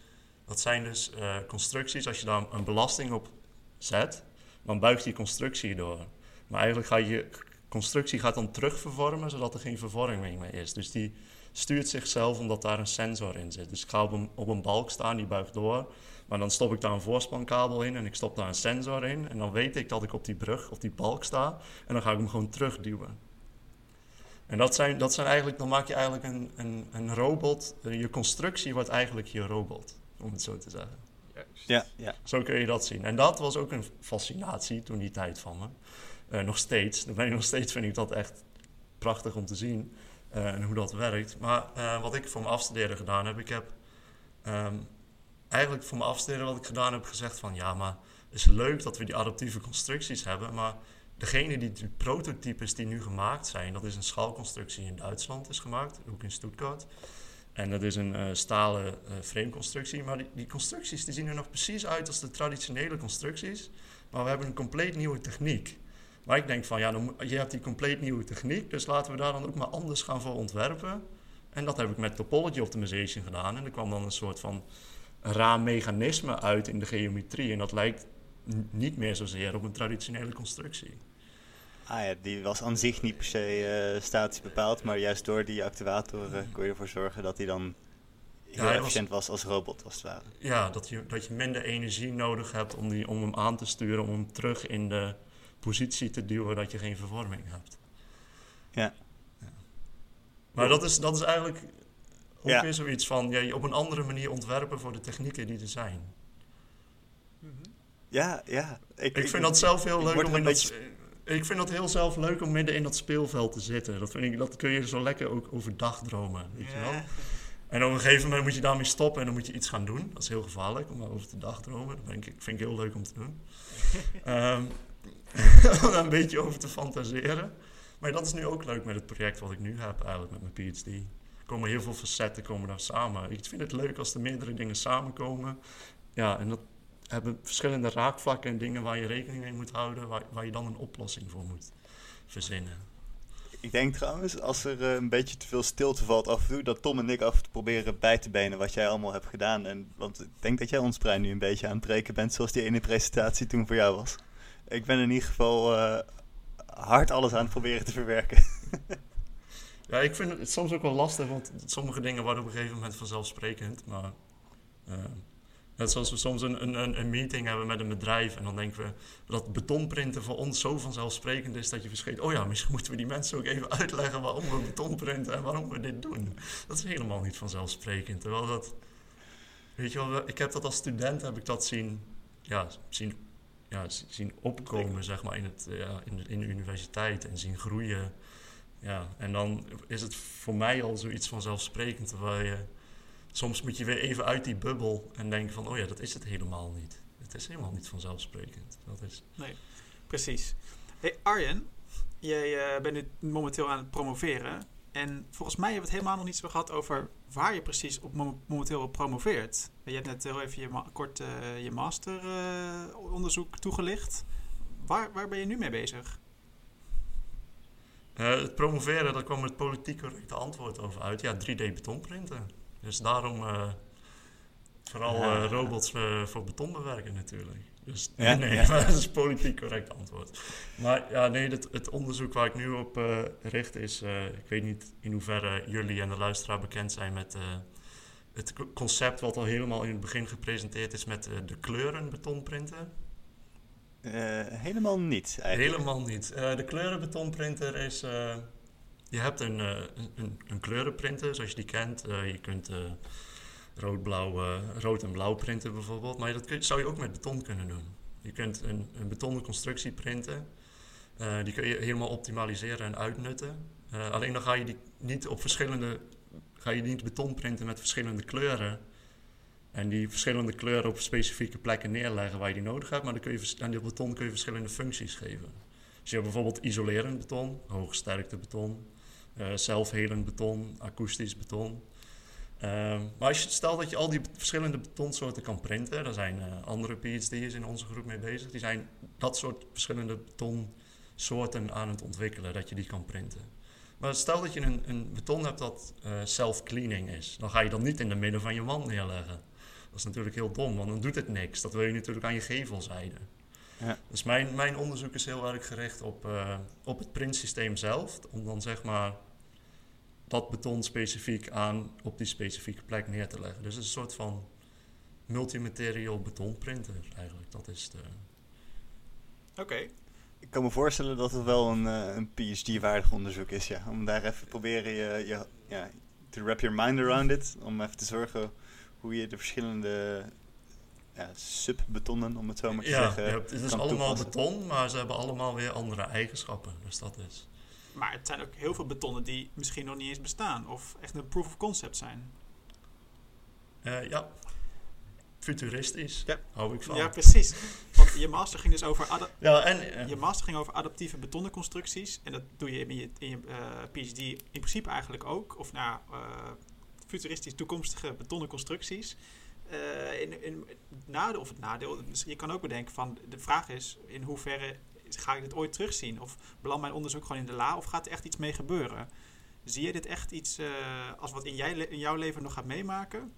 C: dat zijn dus uh, constructies, als je daar een belasting op zet, dan buigt die constructie door. Maar eigenlijk gaat je constructie gaat dan terugvervormen, zodat er geen vervorming meer is. Dus die stuurt zichzelf omdat daar een sensor in zit. Dus ik ga op een, op een balk staan, die buigt door. Maar dan stop ik daar een voorspankabel in en ik stop daar een sensor in. En dan weet ik dat ik op die brug, of die balk sta. En dan ga ik hem gewoon terugduwen. En dat zijn, dat zijn eigenlijk, dan maak je eigenlijk een, een, een robot. Je constructie wordt eigenlijk je robot om het zo te zeggen.
A: Ja, ja.
C: Zo kun je dat zien. En dat was ook een fascinatie toen die tijd van me. Uh, nog steeds. Dan ben ik nog steeds vind ik dat echt prachtig om te zien. Uh, en hoe dat werkt. Maar uh, wat ik voor mijn afstuderen gedaan heb, ik heb um, eigenlijk voor mijn afstuderen wat ik gedaan heb gezegd van ja, maar het is leuk dat we die adaptieve constructies hebben, maar degene die de prototypes die nu gemaakt zijn, dat is een schaalconstructie in Duitsland is gemaakt, ook in Stuttgart. En dat is een uh, stalen uh, frameconstructie. Maar die, constructies zien er nog precies uit als de traditionele constructies. Maar we hebben een compleet nieuwe techniek. Maar ik denk van, ja, dan, je hebt die compleet nieuwe techniek. Dus laten we daar dan ook maar anders gaan voor ontwerpen. En dat heb ik met topology optimization gedaan. En er kwam dan een soort van raar mechanisme uit in de geometrie. En dat lijkt niet meer zozeer op een traditionele constructie.
A: Ah ja, die was aan zich niet per se uh, statisch bepaald, maar juist door die actuator uh, kon je ervoor zorgen dat hij dan heel ja, efficiënt was, als robot, als het ware.
C: Ja, dat je, dat je minder energie nodig hebt om, die, om hem aan te sturen, om hem terug in de positie te duwen dat je geen vervorming hebt.
A: Ja. ja.
C: Maar dat is, dat is eigenlijk ook ja. weer zoiets van ja, op een andere manier ontwerpen voor de technieken die er zijn.
A: Ja, ja.
C: Ik, ik vind dat zelf heel leuk om in dat ik vind dat heel zelf leuk om midden in dat speelveld te zitten. Dat, vind ik, dat kun je zo lekker ook overdag dromen, weet je wel. En op een gegeven moment moet je daarmee stoppen en dan moet je iets gaan doen. Dat is heel gevaarlijk om over te dagdromen. Dat vind ik, vind ik heel leuk om te doen. um, om daar een beetje over te fantaseren. Maar dat is nu ook leuk met het project wat ik nu heb eigenlijk met mijn PhD. Er komen heel veel facetten komen daar samen. Ik vind het leuk als er meerdere dingen samenkomen. Ja, en dat, hebben verschillende raakvlakken en dingen waar je rekening mee moet houden, waar, waar je dan een oplossing voor moet verzinnen.
A: Ik denk trouwens, als er uh, een beetje te veel stilte valt af en toe, dat Tom en ik af en toe proberen bij te benen wat jij allemaal hebt gedaan. En, want ik denk dat jij ons brein nu een beetje aan het breken bent, zoals die ene presentatie toen voor jou was. Ik ben in ieder geval uh, hard alles aan het proberen te verwerken.
C: ja, ik vind het soms ook wel lastig, want sommige dingen worden op een gegeven moment vanzelfsprekend. Maar uh, Net zoals we soms een, een, een meeting hebben met een bedrijf en dan denken we dat betonprinten voor ons zo vanzelfsprekend is dat je verscheet, oh ja, misschien moeten we die mensen ook even uitleggen waarom we betonprinten en waarom we dit doen. Dat is helemaal niet vanzelfsprekend. Terwijl dat, weet je wel, ik heb dat als student, heb ik dat zien, ja, zien, ja, zien opkomen, zeg maar, in, het, ja, in, de, in de universiteit en zien groeien. Ja, en dan is het voor mij al zoiets vanzelfsprekend, terwijl je soms moet je weer even uit die bubbel en denken van, oh ja, dat is het helemaal niet. Het is helemaal niet vanzelfsprekend. Dat is...
B: Nee, precies. Hey Arjen, jij uh, bent nu momenteel aan het promoveren. En volgens mij hebben we het helemaal nog niet zo gehad over waar je precies op momenteel op promoveert. Je hebt net heel even je kort uh, je masteronderzoek uh, toegelicht. Waar, waar ben je nu mee bezig?
C: het promoveren, daar kwam het politiek correcte antwoord over uit. Ja, 3D betonprinten. Dus daarom eh, vooral eh, robots eh, voor beton bewerken natuurlijk. Dus
A: Ja,
C: nee,
A: ja.
C: dat is politiek correct antwoord. Maar ja, nee, het, het onderzoek waar ik nu op richt is... ik weet niet in hoeverre jullie en de luisteraar bekend zijn met... het co- concept wat al helemaal in het begin gepresenteerd is met de kleuren betonprinten.
A: Helemaal niet, eigenlijk.
C: Helemaal niet. De kleurenbetonprinter is... je hebt een, eh, een, een, kleurenprinter, zoals je die kent. Eh, je kunt eh, rood, blauw, rood en blauw printen bijvoorbeeld. Maar dat kun, zou je ook met beton kunnen doen. Je kunt een, een betonnen constructie printen. Die kun je helemaal optimaliseren en uitnutten. Alleen dan ga je die niet op verschillende... Ga je niet beton printen met verschillende kleuren... En die verschillende kleuren op specifieke plekken neerleggen waar je die nodig hebt. Maar dan kun je, aan die beton kun je verschillende functies geven. Dus je hebt bijvoorbeeld isolerend beton, hooggesterkte beton, zelfhelend beton, akoestisch beton. Ehm, maar als je stelt dat je al die verschillende betonsoorten kan printen, daar zijn eh, andere PhD's in onze groep mee bezig, die zijn dat soort verschillende betonsoorten aan het ontwikkelen, dat je die kan printen. Maar stel dat je een, een beton hebt dat eh, self-cleaning is, dan ga je dat niet in het midden van je wand neerleggen. Dat is natuurlijk heel dom, want dan doet het niks. Dat wil je natuurlijk aan je gevelzijde.
A: Ja.
C: Dus mijn, mijn onderzoek is heel erg gericht op, eh, op het printsysteem zelf. Om dan zeg maar dat beton specifiek aan op die specifieke plek neer te leggen. Dus het is een soort van multimaterial betonprinter eigenlijk. Dat is de...
B: Oké.
A: Ik kan me voorstellen dat het wel een, eh, een PhD-waardig onderzoek is, ja. Om daar even proberen je, je ja, to wrap your mind around it. Om even te zorgen hoe je de verschillende ja, subbetonnen, om het zo maar te
C: Ja,
A: zeggen,
C: het is allemaal
A: toepassen.
C: beton, maar ze hebben allemaal weer andere eigenschappen. Dus dat is...
B: Maar het zijn ook heel veel betonnen die misschien nog niet eens bestaan. Of echt een proof of concept zijn.
C: eh, ja, futuristisch.
B: Ja.
C: Hou ik van.
B: Ja, precies. Want je master ging dus over, ada-
C: Ja, en... eh,
B: je master ging over adaptieve betonnen constructies. En dat doe je in je, in je eh, PhD in principe eigenlijk ook. Of nou, eh, futuristisch toekomstige betonnen constructies. Eh, in, in het nadeel, of het nadeel, dus je kan ook bedenken van, de vraag is in hoeverre ga ik dit ooit terugzien? Of belandt mijn onderzoek gewoon in de la of gaat er echt iets mee gebeuren? Zie je dit echt iets eh, als wat in, jij, in jouw leven nog gaat meemaken?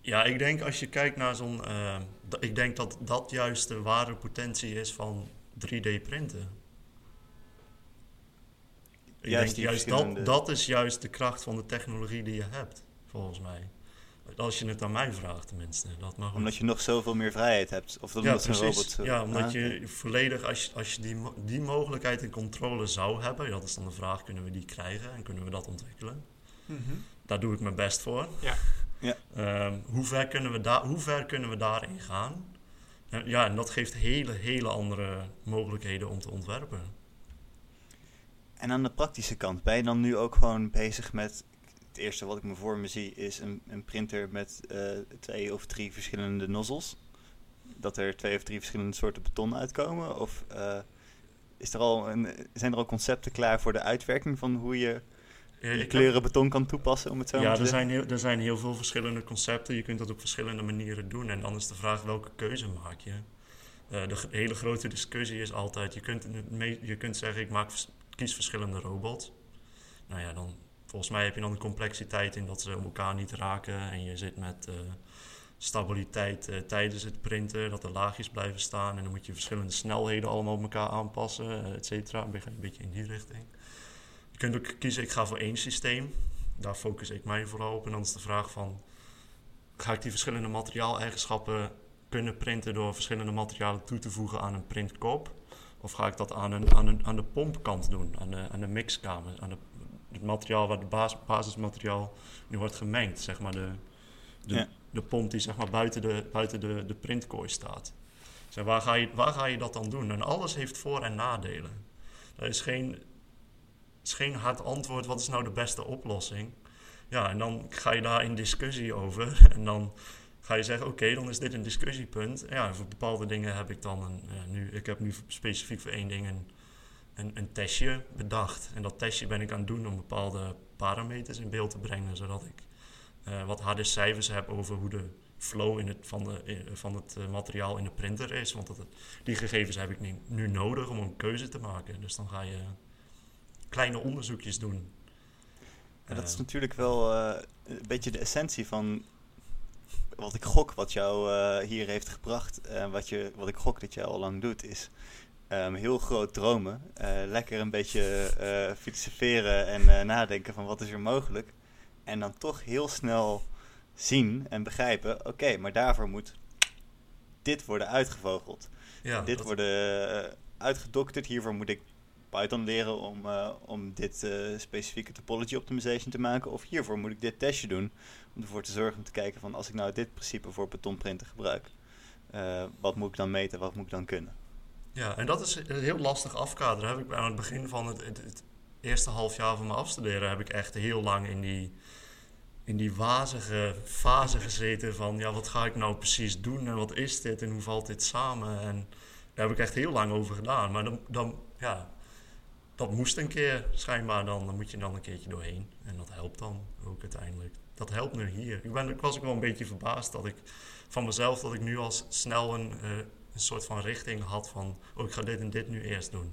C: Ja, ik denk als je kijkt naar zo'n. eh, ik denk dat dat juist de ware potentie is van 3D-printen. Ik
A: Juist
C: denk juist dat, dat is juist de kracht van de technologie die je hebt, volgens mij. Als je het aan mij vraagt, tenminste. Dat mag
A: Omdat je nog zoveel meer vrijheid hebt. Of
C: ja,
A: omdat zo'n
C: precies.
A: robot... zo-
C: ja, omdat
A: Ah,
C: je volledig, als je, als je die, die mogelijkheid en controle zou hebben, dat is dan de vraag: kunnen we die krijgen en kunnen we dat ontwikkelen? Daar doe ik mijn best voor.
B: Ja.
A: Ja.
C: Ehm, hoe, ver kunnen we daar, hoe ver kunnen we daarin gaan? En ja, en dat geeft hele, hele andere mogelijkheden om te ontwerpen.
A: En aan de praktische kant, ben je dan nu ook gewoon bezig met... Het eerste wat ik me voor me zie is een, een printer met eh, twee of drie verschillende nozzles. Dat er twee of drie verschillende soorten beton uitkomen? Of eh, is er al een, zijn er al concepten klaar voor de uitwerking van hoe je
C: ik
A: kleuren beton kan toepassen, om het zo
C: ja,
A: te
C: er zijn, heel, er zijn heel veel verschillende concepten. Je kunt dat op verschillende manieren doen. En dan is de vraag welke keuze maak je? Eh, de hele grote discussie is altijd: je kunt, je kunt zeggen, ik maak, kies verschillende robots. Nou ja, dan, volgens mij heb je dan de complexiteit in dat ze elkaar niet raken. En je zit met eh, stabiliteit eh, tijdens het printen, dat er laagjes blijven staan. En dan moet je verschillende snelheden allemaal op elkaar aanpassen, et cetera. Een beetje in die richting. Je kunt ook kiezen, ik ga voor één systeem. Daar focus ik mij vooral op. En dan is de vraag van, ga ik die verschillende materiaaleigenschappen kunnen printen door verschillende materialen toe te voegen aan een printkop? Of ga ik dat aan, een, aan, een, aan de pompkant doen, aan de, aan de mixkamer, aan de, het materiaal waar bas, basismateriaal nu wordt gemengd, zeg maar de, de,
A: Ja.
C: de pomp die zeg maar buiten de, buiten de, de printkooi staat. Zeg, waar, ga je, waar ga je dat dan doen? En alles heeft voor- en nadelen. Er is geen, is geen hard antwoord, wat is nou de beste oplossing? Ja, en dan ga je daar in discussie over. En dan ga je zeggen, oké, dan is dit een discussiepunt. Ja, voor bepaalde dingen heb ik dan een, ja, nu, ik heb nu specifiek voor één ding een, een, een testje bedacht. En dat testje ben ik aan het doen om bepaalde parameters in beeld te brengen, zodat ik eh, wat harde cijfers heb over hoe de flow in het, van, de, eh, van het eh, materiaal in de printer is. Want dat, die gegevens heb ik nu, nu nodig om een keuze te maken. Dus dan ga je kleine onderzoekjes doen.
A: En dat is natuurlijk wel een beetje de essentie van wat ik gok wat jou hier heeft gebracht. En wat, je, wat ik gok dat jij al lang doet, is ehm, heel groot dromen. Eh, lekker een beetje eh, filosoferen en eh, nadenken van wat is er mogelijk. En dan toch heel snel zien en begrijpen, oké, maar daarvoor moet dit worden uitgevogeld.
C: ja,
A: dit
C: dat-
A: worden uitgedokterd. Hiervoor moet ik Python leren om, om dit specifieke topology optimization te maken. Of hiervoor moet ik dit testje doen. Om ervoor te zorgen om te kijken van als ik nou dit principe voor betonprinten gebruik. wat moet ik dan meten, wat moet ik dan kunnen?
C: Ja, en dat is heel lastig afkaderen. Heb ik aan het begin van het, het, eerste half jaar van mijn afstuderen heb ik echt heel lang in die, in die wazige fase gezeten van ja, wat ga ik nou precies doen en wat is dit en hoe valt dit samen? En daar heb ik echt heel lang over gedaan. Maar dan, dan ja, dat moest een keer schijnbaar dan. Dan moet je dan een keertje doorheen. En dat helpt dan ook uiteindelijk. Dat helpt nu hier. Ik, ben, ik was ook wel een beetje verbaasd dat ik van mezelf dat ik nu al snel een, eh, een soort van richting had van oh, ik ga dit en dit nu eerst doen.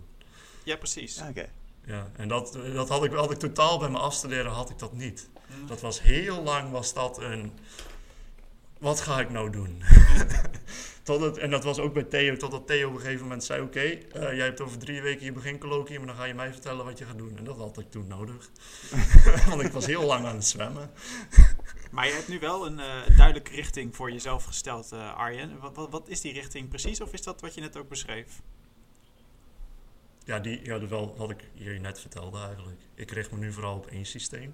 B: Ja, precies.
A: Ja, Oké.
C: Ja, en dat, dat had ik, had ik totaal bij mijn afstuderen had ik dat niet.
B: Mm.
C: Dat was heel lang was dat een wat ga ik nou doen? tot het, en dat was ook bij Theo, totdat Theo op een gegeven moment zei: Oké, eh, jij hebt over drie weken je begincolloquium, maar dan ga je mij vertellen wat je gaat doen. En dat had ik toen nodig. Want ik was heel lang aan het zwemmen.
B: Maar je hebt nu wel een eh, duidelijke richting voor jezelf gesteld, eh, Arjen. Wat, wat, wat is die richting precies? Of is dat wat je net ook beschreef?
C: Ja, die, ja, dat wel wat ik je net vertelde eigenlijk. Ik richt me nu vooral op één systeem.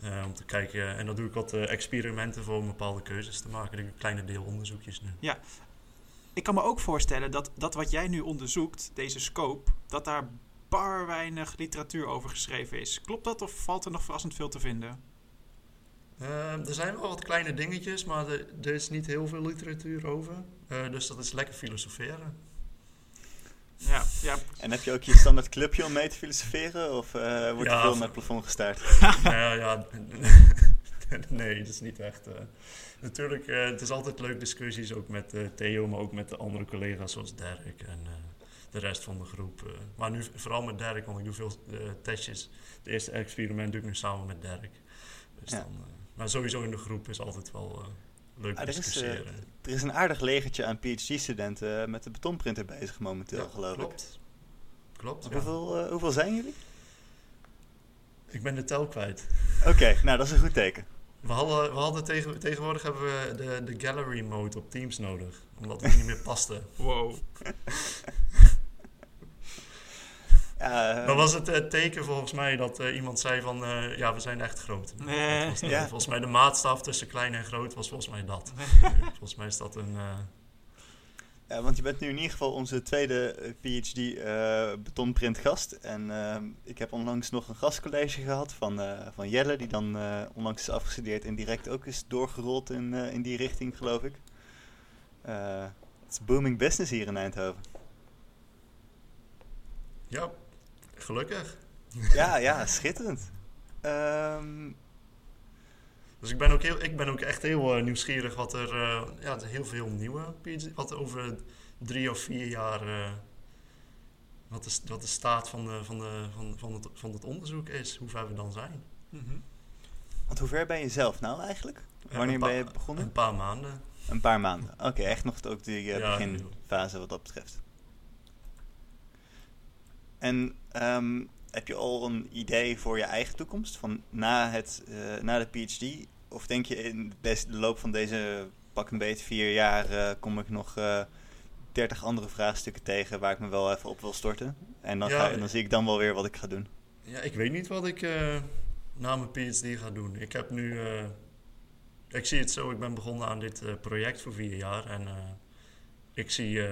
C: Eh, om te kijken, en dan doe ik wat eh, experimenten voor om bepaalde keuzes te maken. Ik doe kleine deelonderzoekjes nu.
B: Ik kan me ook voorstellen dat dat wat jij nu onderzoekt, deze scope, dat daar bar weinig literatuur over geschreven is. Klopt dat of valt er nog verrassend veel te vinden?
C: Eh, er zijn wel wat kleine dingetjes, maar er, er is niet heel veel literatuur over. Eh, dus dat is lekker filosoferen.
B: Ja, ja.
A: En heb je ook je standaard clubje om mee te filosoferen? Of eh, wordt
C: Ja,
A: er veel met plafond gestaard?
C: nou ja, ja, nee, dat is niet echt. eh. natuurlijk, eh, het is altijd leuk discussies, ook met eh, Theo, maar ook met de andere collega's zoals Dirk en eh, de rest van de groep. maar nu vooral met Dirk, want ik doe veel eh, testjes. Het eerste experiment doe ik nu samen met Dirk. Dus
A: Ja.
C: dan, maar sowieso in de groep is altijd wel eh, leuk
A: Ah, er is, eh,
C: discussiëren.
A: Er is een aardig legertje aan PhD-studenten met de betonprinter bezig momenteel, geloof ik.
C: klopt. Klopt. ja.
A: Hoeveel, eh, hoeveel zijn jullie?
C: Ik ben de tel kwijt.
A: Oké, nou dat is een goed teken.
C: We hadden, we hadden tegen, tegenwoordig hebben we de, de gallery mode op Teams nodig. Omdat het niet meer paste.
B: Wow.
A: Ja,
C: Dan was het eh, teken volgens mij dat eh, iemand zei van... eh, ja, we zijn echt groot. Was, eh,
A: ja.
C: Volgens mij de maatstaf tussen klein en groot was volgens mij dat. volgens mij is dat een... eh,
A: Ja, want je bent nu in ieder geval onze tweede eh, PhD eh betonprint gast. En ik heb onlangs nog een gastcollege gehad van, eh, van Jelle, die dan eh, onlangs is afgestudeerd en direct ook is doorgerold in, eh, in die richting, geloof ik. Eh, Het is booming business hier in Eindhoven.
C: ja, gelukkig.
A: ja, ja, schitterend. Ehm,
C: Dus ik ben ook, heel, ik ben ook echt heel eh, nieuwsgierig wat er... eh, ja, er heel veel nieuwe PhD... Wat er over drie of vier jaar... eh, wat, de, wat de staat van, de, van, de, van, van, het, van het onderzoek is. Hoe ver we dan zijn.
B: Mhm.
A: want hoe ver ben je zelf nou eigenlijk? Wanneer ben je begonnen?
C: Een paar maanden.
A: Een paar maanden. Oké, echt nog ook die beginfase wat dat betreft. En ehm, heb je al een idee voor je eigen toekomst? Van na, het, eh, na de PhD? Of denk je in de loop van deze pak een beet vier jaar eh, kom ik nog eh 30 andere vraagstukken tegen waar ik me wel even op wil storten? En dan,
C: Ja,
A: ga, dan zie ik dan wel weer wat ik ga doen.
C: Ja, ik weet niet wat ik na mijn PhD ga doen. Ik heb nu... ik zie het zo, ik ben begonnen aan dit project voor vier jaar. En ik zie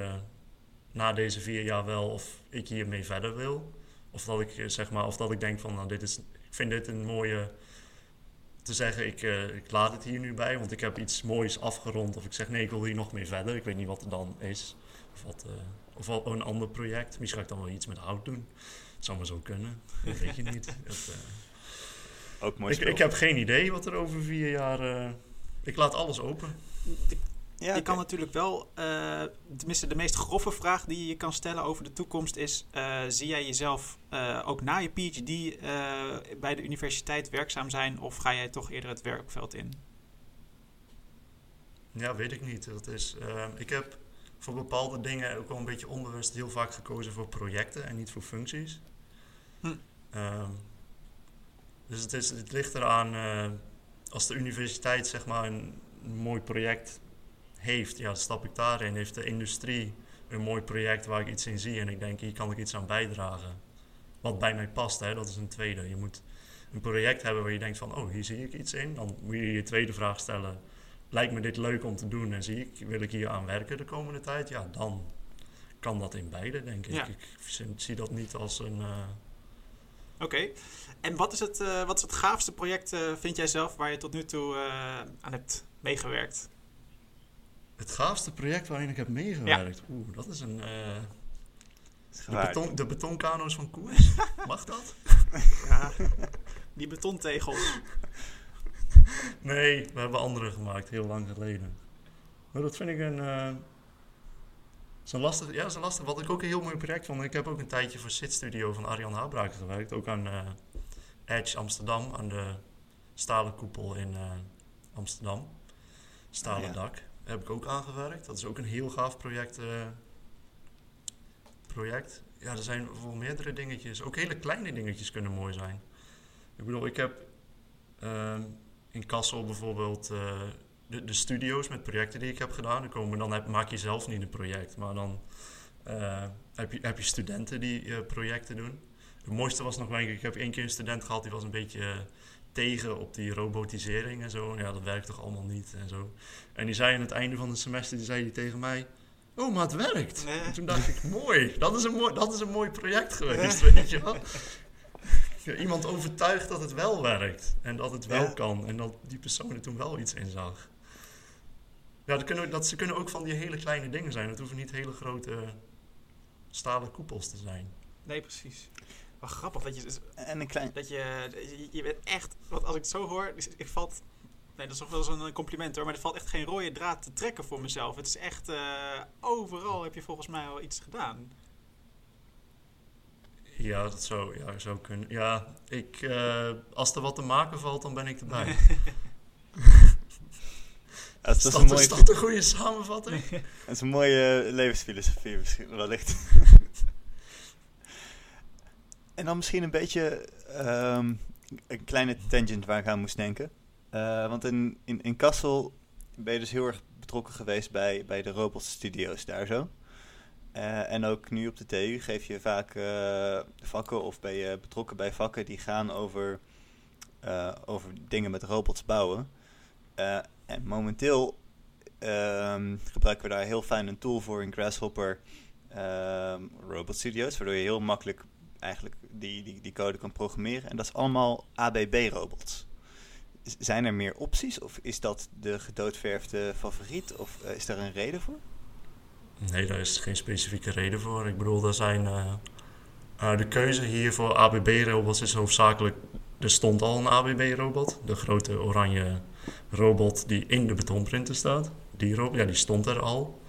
C: na deze vier jaar wel of ik hiermee verder wil. Of dat ik, eh, zeg maar, of dat ik denk van, nou, dit is, ik vind dit een mooie... Te zeggen, ik, eh, ik laat het hier nu bij, want ik heb iets moois afgerond. Of ik zeg, nee, ik wil hier nog mee verder. Ik weet niet wat er dan is. Of, wat, eh, of wel een ander project. Misschien ga ik dan wel iets met hout doen. Het zou maar zo kunnen. Dat weet je niet. Het, eh,
A: Ook mooi
C: ik, ik heb geen idee wat er over vier jaar... eh, ik laat alles open.
B: Ik, je kan natuurlijk wel, eh, tenminste de meest grove vraag die je kan stellen over de toekomst is, eh, zie jij jezelf eh, ook na je PhD eh, bij de universiteit werkzaam zijn of ga jij toch eerder het werkveld in?
C: Ja, weet ik niet. Dat is, ehm, ik heb voor bepaalde dingen ook wel een beetje onbewust heel vaak gekozen voor projecten en niet voor functies.
B: Hm.
C: Ehm, dus het, is, het ligt eraan, eh, als de universiteit zeg maar een mooi project heeft, ja, stap ik daarin. Heeft de industrie een mooi project waar ik iets in zie en ik denk, hier kan ik iets aan bijdragen. Wat bij mij past, hè, dat is een tweede. Je moet een project hebben waar je denkt van, oh, hier zie ik iets in. Dan moet je je tweede vraag stellen, lijkt me dit leuk om te doen en zie ik, wil ik hier aan werken de komende tijd? Ja, dan kan dat in beide, denk ik.
B: Ja.
C: Ik zie- dat niet als een... eh,
B: Oké. En wat is, het, eh, wat is het gaafste project, eh, vind jij zelf, waar je tot nu toe aan hebt meegewerkt?
C: Het gaafste project waarin ik heb meegewerkt. Oeh, dat is een... eh, de, beton, de betonkano's van Koers. Mag dat?
B: Ja, die betontegels.
C: Nee, we hebben andere gemaakt, heel lang geleden. Maar dat vind ik een... eh, is een lastig, ja, is een lastig. Wat ik ook een heel mooi project vond. Ik heb ook een tijdje voor Sit Studio van Arjan Habraken gewerkt. Ook aan eh, Edge Amsterdam, aan de stalen koepel in eh, Amsterdam. Stalen
A: Ja.
C: dak. Heb ik ook aan gewerkt. Dat is ook een heel gaaf project. eh, project. Ja, er zijn voor meerdere dingetjes. Ook hele kleine dingetjes kunnen mooi zijn. Ik bedoel, ik heb ehm, in Kassel bijvoorbeeld eh, de, de studio's met projecten die ik heb gedaan. Dan, komen, dan maak je zelf niet een project, maar dan eh, heb, je, heb je studenten die projecten doen. Het mooiste was nog, ik, ik heb één keer een student gehad die was een beetje tegen op die robotisering en zo. Ja, dat werkt toch allemaal niet en zo. En die zei aan het einde van het semester, die zei die tegen mij... Oh, maar het werkt.
B: Nee.
C: En toen dacht ik, mooi. Dat is een mooi, dat is een mooi project geweest, weet je wel. Ja, iemand overtuigd dat het wel werkt. En dat het wel
A: Ja.
C: kan. En dat die persoon er toen wel iets in zag. Ja, dat kunnen, dat, ze kunnen ook van die hele kleine dingen zijn. Het hoeven niet hele grote stalen koepels te zijn.
B: Nee, precies. Wat grappig dat je,
A: En een klein...
B: dat je, je, je bent echt, want als ik het zo hoor, dus ik valt, nee, dat is nog wel eens een compliment hoor, maar er valt echt geen rode draad te trekken voor mezelf. Het is echt, eh, overal heb je volgens mij al iets gedaan.
C: Ja, dat zou, ja, zou kunnen. Ja, ik, eh, als er wat te maken valt, dan ben ik erbij.
A: Dat
C: Is
A: is,
C: dat,
A: een
C: is
A: mooie,
C: dat een goede samenvatting?
A: dat is een mooie levensfilosofie misschien wellicht. En dan misschien een beetje ehm, een kleine tangent waar ik aan moest denken. Eh, want in, in, in Kassel ben je dus heel erg betrokken geweest bij, bij de robotstudio's daar zo. Eh, en ook nu op de TU geef je vaak eh, vakken of ben je betrokken bij vakken die gaan over, over dingen met robots bouwen. En momenteel ehm, gebruiken we daar heel fijn een tool voor in Grasshopper ehm, Robot Studios, waardoor je heel makkelijk eigenlijk die, die, die code kan programmeren. En dat is allemaal ABB-robots. Zijn er meer opties of is dat de gedoodverfde favoriet of eh, is daar een reden voor?
C: Nee, daar is geen specifieke reden voor. Ik bedoel, er zijn. eh, eh, de keuze hier voor ABB-robots is hoofdzakelijk. Er stond al een ABB-robot, de grote oranje robot die in de betonprinter staat. Die, ro- ja, die stond er al.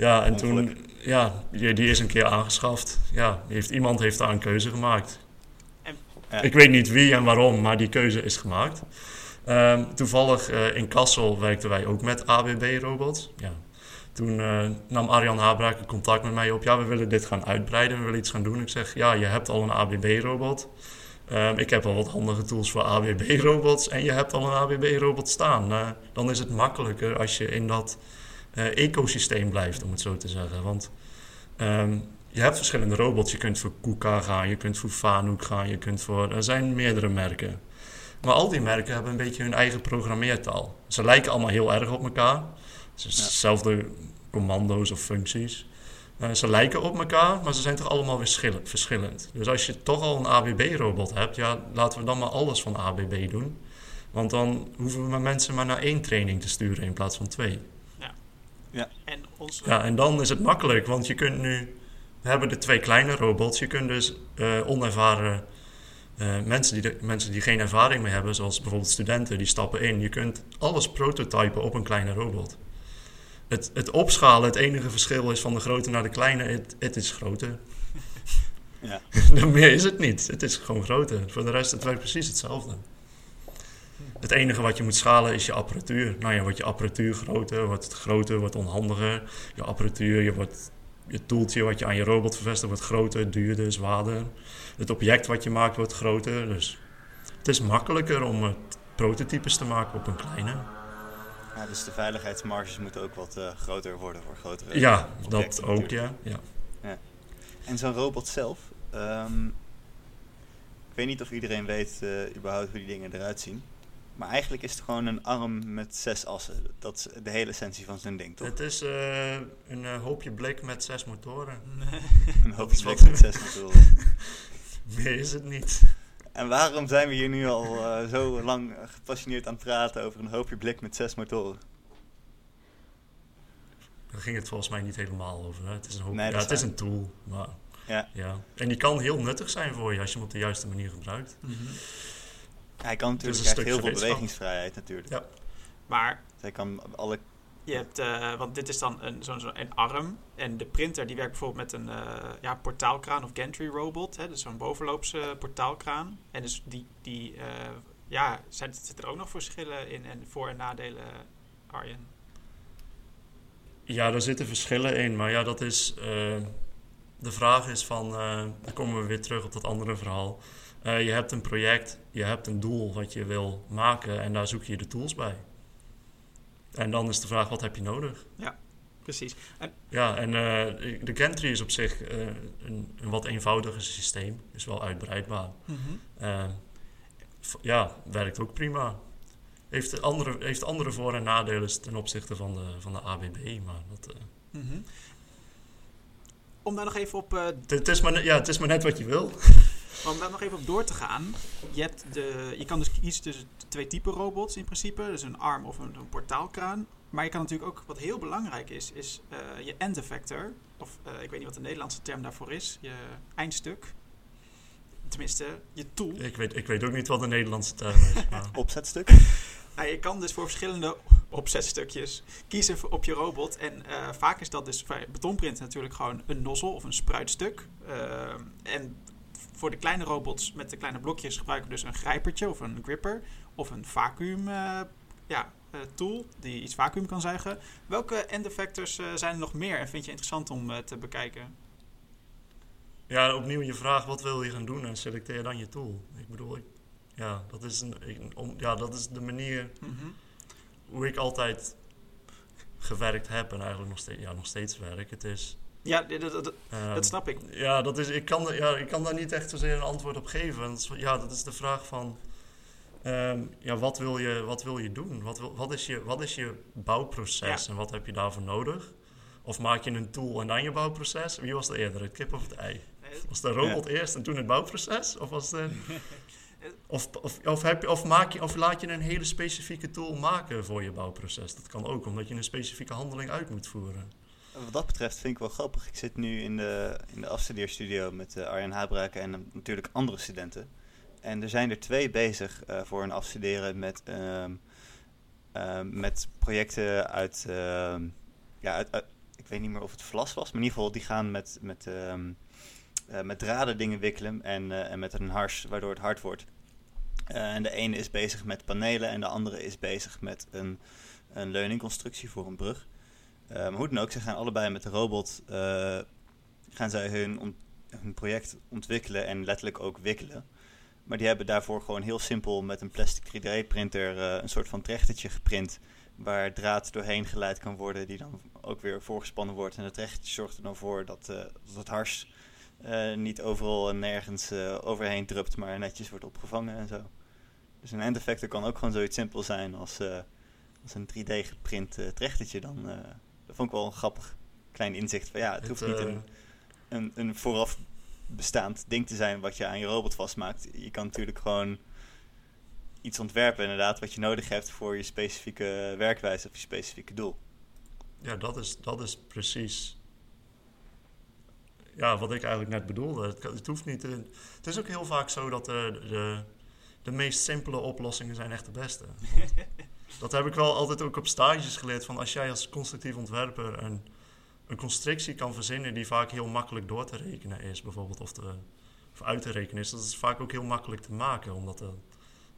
C: Ja, en toen. Ja, die, die is een keer aangeschaft. Ja, heeft, iemand heeft daar een keuze gemaakt.
A: Ja.
C: Ik weet niet wie en waarom, maar die keuze is gemaakt. Ehm, toevallig eh, in Kassel werkten wij ook met ABB-robots. Ja. Toen eh, nam Arjan Habraken contact met mij op. Ja, we willen dit gaan uitbreiden, we willen iets gaan doen. Ik zeg, ja, je hebt al een ABB-robot. Ehm, ik heb al wat handige tools voor ABB-robots en je hebt al een ABB-robot staan. Eh, dan is het makkelijker als je in dat ecosysteem blijft, om het zo te zeggen. Want ehm, je hebt verschillende robots. Je kunt voor KUKA gaan, je kunt voor Fanuc gaan, je kunt voor... Er zijn meerdere merken. Maar al die merken hebben een beetje hun eigen programmeertaal. Ze lijken allemaal heel erg op elkaar. Is
A: Ja.
C: Hetzelfde commando's of functies. Eh, ze lijken op elkaar, maar ze zijn toch allemaal weer schillen- verschillend. Dus als je toch al een ABB-robot hebt, ja, laten we dan maar alles van ABB doen. Want dan hoeven we maar mensen maar naar één training te sturen in plaats van twee.
B: En onze,
C: Ja, en dan is het makkelijk, want je kunt nu... We hebben de twee kleine robots. Je kunt dus eh, onervaren eh, mensen, die de- mensen die geen ervaring meer hebben, zoals bijvoorbeeld studenten, die stappen in. Je kunt alles prototypen op een kleine robot. het, het opschalen, het enige verschil is van de grote naar de kleine, het, het is groter.
A: Ja.
C: Meer is het niet. Het is gewoon groter. Voor de rest, het werkt precies hetzelfde. Het enige wat je moet schalen is je apparatuur. Nou ja, wordt je apparatuur groter, wordt het groter, wordt onhandiger. Je apparatuur, je, wordt, je toeltje wat je aan je robot vervestigt wordt groter, duurder, zwaarder. Het object wat je maakt wordt groter. Dus het is makkelijker om prototypes te maken op een kleine.
A: Ja, dus de veiligheidsmarges moeten ook wat eh, groter worden voor grotere
C: Ja, dat ook,
A: natuurlijk.
C: ja. ja.
A: En zo'n robot zelf, ehm, ik weet niet of iedereen weet eh, überhaupt hoe die dingen eruit zien. Maar eigenlijk is het gewoon een arm met zes assen. Dat is de hele essentie van zo'n ding, toch?
C: Het is eh, een eh, hoopje blik met zes motoren.
A: Een hoop
C: is
A: blik met zes motoren.
C: Meer is het niet.
A: En waarom zijn we hier nu al eh, zo lang gepassioneerd aan het praten over een hoopje blik met zes motoren?
C: Daar ging het volgens mij niet helemaal over. Hè. Het is een, hoop,
A: Nee,
C: ja,
A: dat is
C: het is een tool. Maar,
A: Ja.
C: ja. En die kan heel nuttig zijn voor je als je hem op de juiste manier gebruikt.
A: Hij kan natuurlijk
C: stuk
A: heel veel bewegingsvrijheid natuurlijk.
C: Ja.
B: Maar
A: Hij kan alle...
B: je hebt, eh, want dit is dan een, zo'n zo'n een arm. En de printer die werkt bijvoorbeeld met een eh, ja, portaalkraan of gantry robot. Hè, dus zo'n bovenloopse portaalkraan. En dus die, die eh, ja, zijn, zitten er ook nog verschillen in en voor- en nadelen, Arjen?
C: Ja, daar zitten verschillen in. Maar ja, dat is... eh, de vraag is van... eh, dan komen we weer terug op dat andere verhaal. Eh, je hebt een project, je hebt een doel wat je wil maken... en daar zoek je de tools bij. En dan is de vraag, wat heb je nodig?
B: Precies. En,
C: Ja, en eh, de Gantry is op zich eh, een, een wat eenvoudiger systeem. Is wel uitbreidbaar. V- ja, werkt ook prima. Heeft andere, heeft andere voor- en nadelen ten opzichte van de, van de ABB. Maar dat,
B: mhm. Om daar nog even op eh,
C: het, is maar, net- ja, het is maar net wat je wil.
B: Om daar nog even op door te gaan. Je, hebt de, je kan dus kiezen tussen twee typen robots in principe. Dus een arm of een, een portaalkraan. Maar je kan natuurlijk ook, wat heel belangrijk is, is eh, je end effector. Of eh, ik weet niet wat de Nederlandse term daarvoor is. Je eindstuk. Tenminste, je tool.
C: Ik weet, ik weet ook niet wat de Nederlandse term is. Maar,
A: Opzetstuk?
B: Nou, je kan dus voor verschillende opzetstukjes kiezen op je robot. En eh, vaak is dat dus bij betonprint natuurlijk gewoon een nozzel of een spruitstuk. Eh, en voor de kleine robots met de kleine blokjes gebruiken we dus een grijpertje of een gripper. Of een vacuüm eh, ja, tool die iets vacuüm kan zuigen. Welke end effectors zijn er nog meer en vind je interessant om te bekijken?
C: ja, opnieuw je vraag, wat wil je gaan doen? En selecteer dan je tool. Ik bedoel, ja, dat is een, ik- om, ja, dat is de manier
B: Mhm.
C: hoe ik altijd gewerkt heb. En eigenlijk nog steeds, ja, nog steeds werk. Het is...
B: Ja, dat, dat,
C: ehm,
B: dat snap ik.
C: Ja, dat is, ik, kan, ja, ik kan daar niet echt zozeer een antwoord op geven. Dat is, ja, dat is de vraag van... ehm, ja, wat wil je, wat wil je doen? Wat, wil, wat, is je, wat is je bouwproces en wat heb je daarvoor nodig? Of maak je een tool en dan je bouwproces? Wie was er eerder, het kip of het ei? Was de robot eerst en toen het bouwproces? Of, was of, of, of, of, maak je, of laat je een hele specifieke tool maken voor je bouwproces? Dat kan ook, omdat je een specifieke handeling uit moet voeren.
A: Wat dat betreft vind ik wel grappig. Ik zit nu in de, in de afstudeerstudio met eh, Arjen Habraken en natuurlijk andere studenten. En er zijn er twee bezig eh, voor een afstuderen met, ehm, ehm, met projecten uit, ehm, ja, Ik weet niet meer of het vlas was, maar in ieder geval die gaan met, met, eh, met draden dingen wikkelen en, eh, en met een hars waardoor het hard wordt. Eh, en de ene is bezig met panelen en de andere is bezig met een, een leuningconstructie voor een brug. Maar hoe dan ook, ze gaan allebei met de robot gaan zij hun, hun project ontwikkelen en letterlijk ook wikkelen. Maar die hebben daarvoor gewoon heel simpel met een plastic 3D-printer eh, een soort van trechtertje geprint. Waar draad doorheen geleid kan worden, die dan ook weer voorgespannen wordt. En het trechtertje zorgt er dan voor dat, dat het hars eh, niet overal en nergens eh, overheen drupt, maar netjes wordt opgevangen en zo. Dus een end effector kan ook gewoon zoiets simpel zijn als, eh, als een 3D geprint trechtertje. Dan, dat vond ik wel een grappig klein inzicht van ja, het, hoeft niet een, een, een vooraf bestaand ding te zijn wat je aan je robot vastmaakt. Je kan natuurlijk gewoon iets ontwerpen inderdaad wat je nodig hebt voor je specifieke werkwijze of je specifieke doel.
C: Ja, dat is, dat is precies ja, wat ik eigenlijk net bedoelde. Het, hoeft niet het is ook heel vaak zo dat de, de, de meest simpele oplossingen zijn echt de beste. Dat heb ik wel altijd ook op stages geleerd. Van als jij als constructief ontwerper een, een constructie kan verzinnen die vaak heel makkelijk door te rekenen is, bijvoorbeeld, of, te, of uit te rekenen is, dat is vaak ook heel makkelijk te maken. Omdat